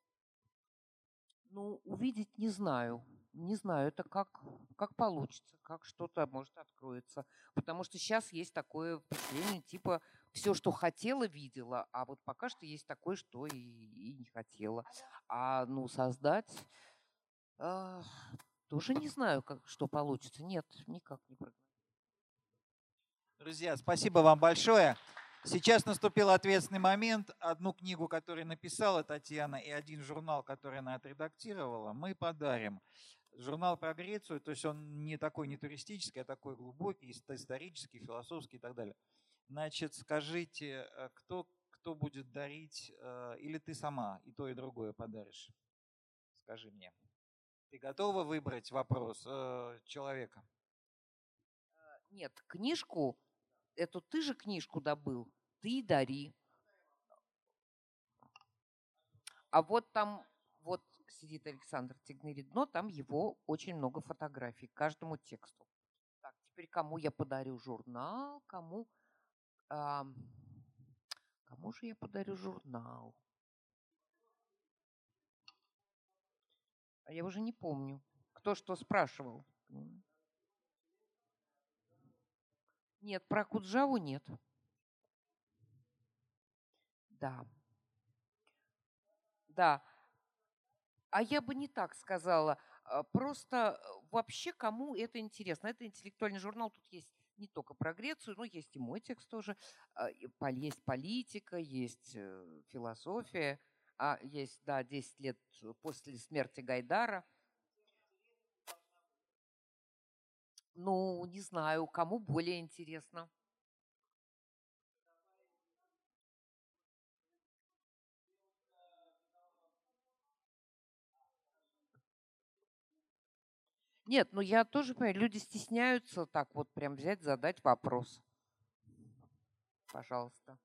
Ну, увидеть не знаю. Не знаю, это как, как получится, как что-то может откроется. Потому что сейчас есть такое впечатление, типа, все, что хотела, видела, а вот пока что есть такое, что и, и не хотела. А, ну, создать... Э, тоже не знаю, как, что получится. Нет, никак не. Друзья, спасибо вам большое. Сейчас наступил ответственный момент. Одну книгу, которую написала Татьяна, и один журнал, который она отредактировала, мы подарим. Журнал про Грецию, то есть он не такой не туристический, а такой глубокий, исторический, философский и так далее. Значит, скажите, э, кто, кто будет дарить, э, или ты сама и то, и другое подаришь? Скажи мне. Ты готова выбрать вопрос э, человека? Нет, книжку эту ты же книжку добыл, ты дари. А вот там, сидит Александр Тигнеридно, там его очень много фотографий к каждому тексту. Так, теперь кому я подарю журнал, кому... А, кому же я подарю журнал? А я уже не помню, кто что спрашивал. Нет, про Куджаву нет. Да. Да. А я бы не так сказала. А, просто э, вообще кому это интересно? Это интеллектуальный журнал, тут есть не только про Грецию, но есть и мой текст тоже. А, есть политика, есть э, философия, а есть, да, 10 лет после смерти Гайдара – Ну, не знаю, кому более интересно. Нет, ну я тоже понимаю, люди стесняются так вот прям взять, задать вопрос. Пожалуйста.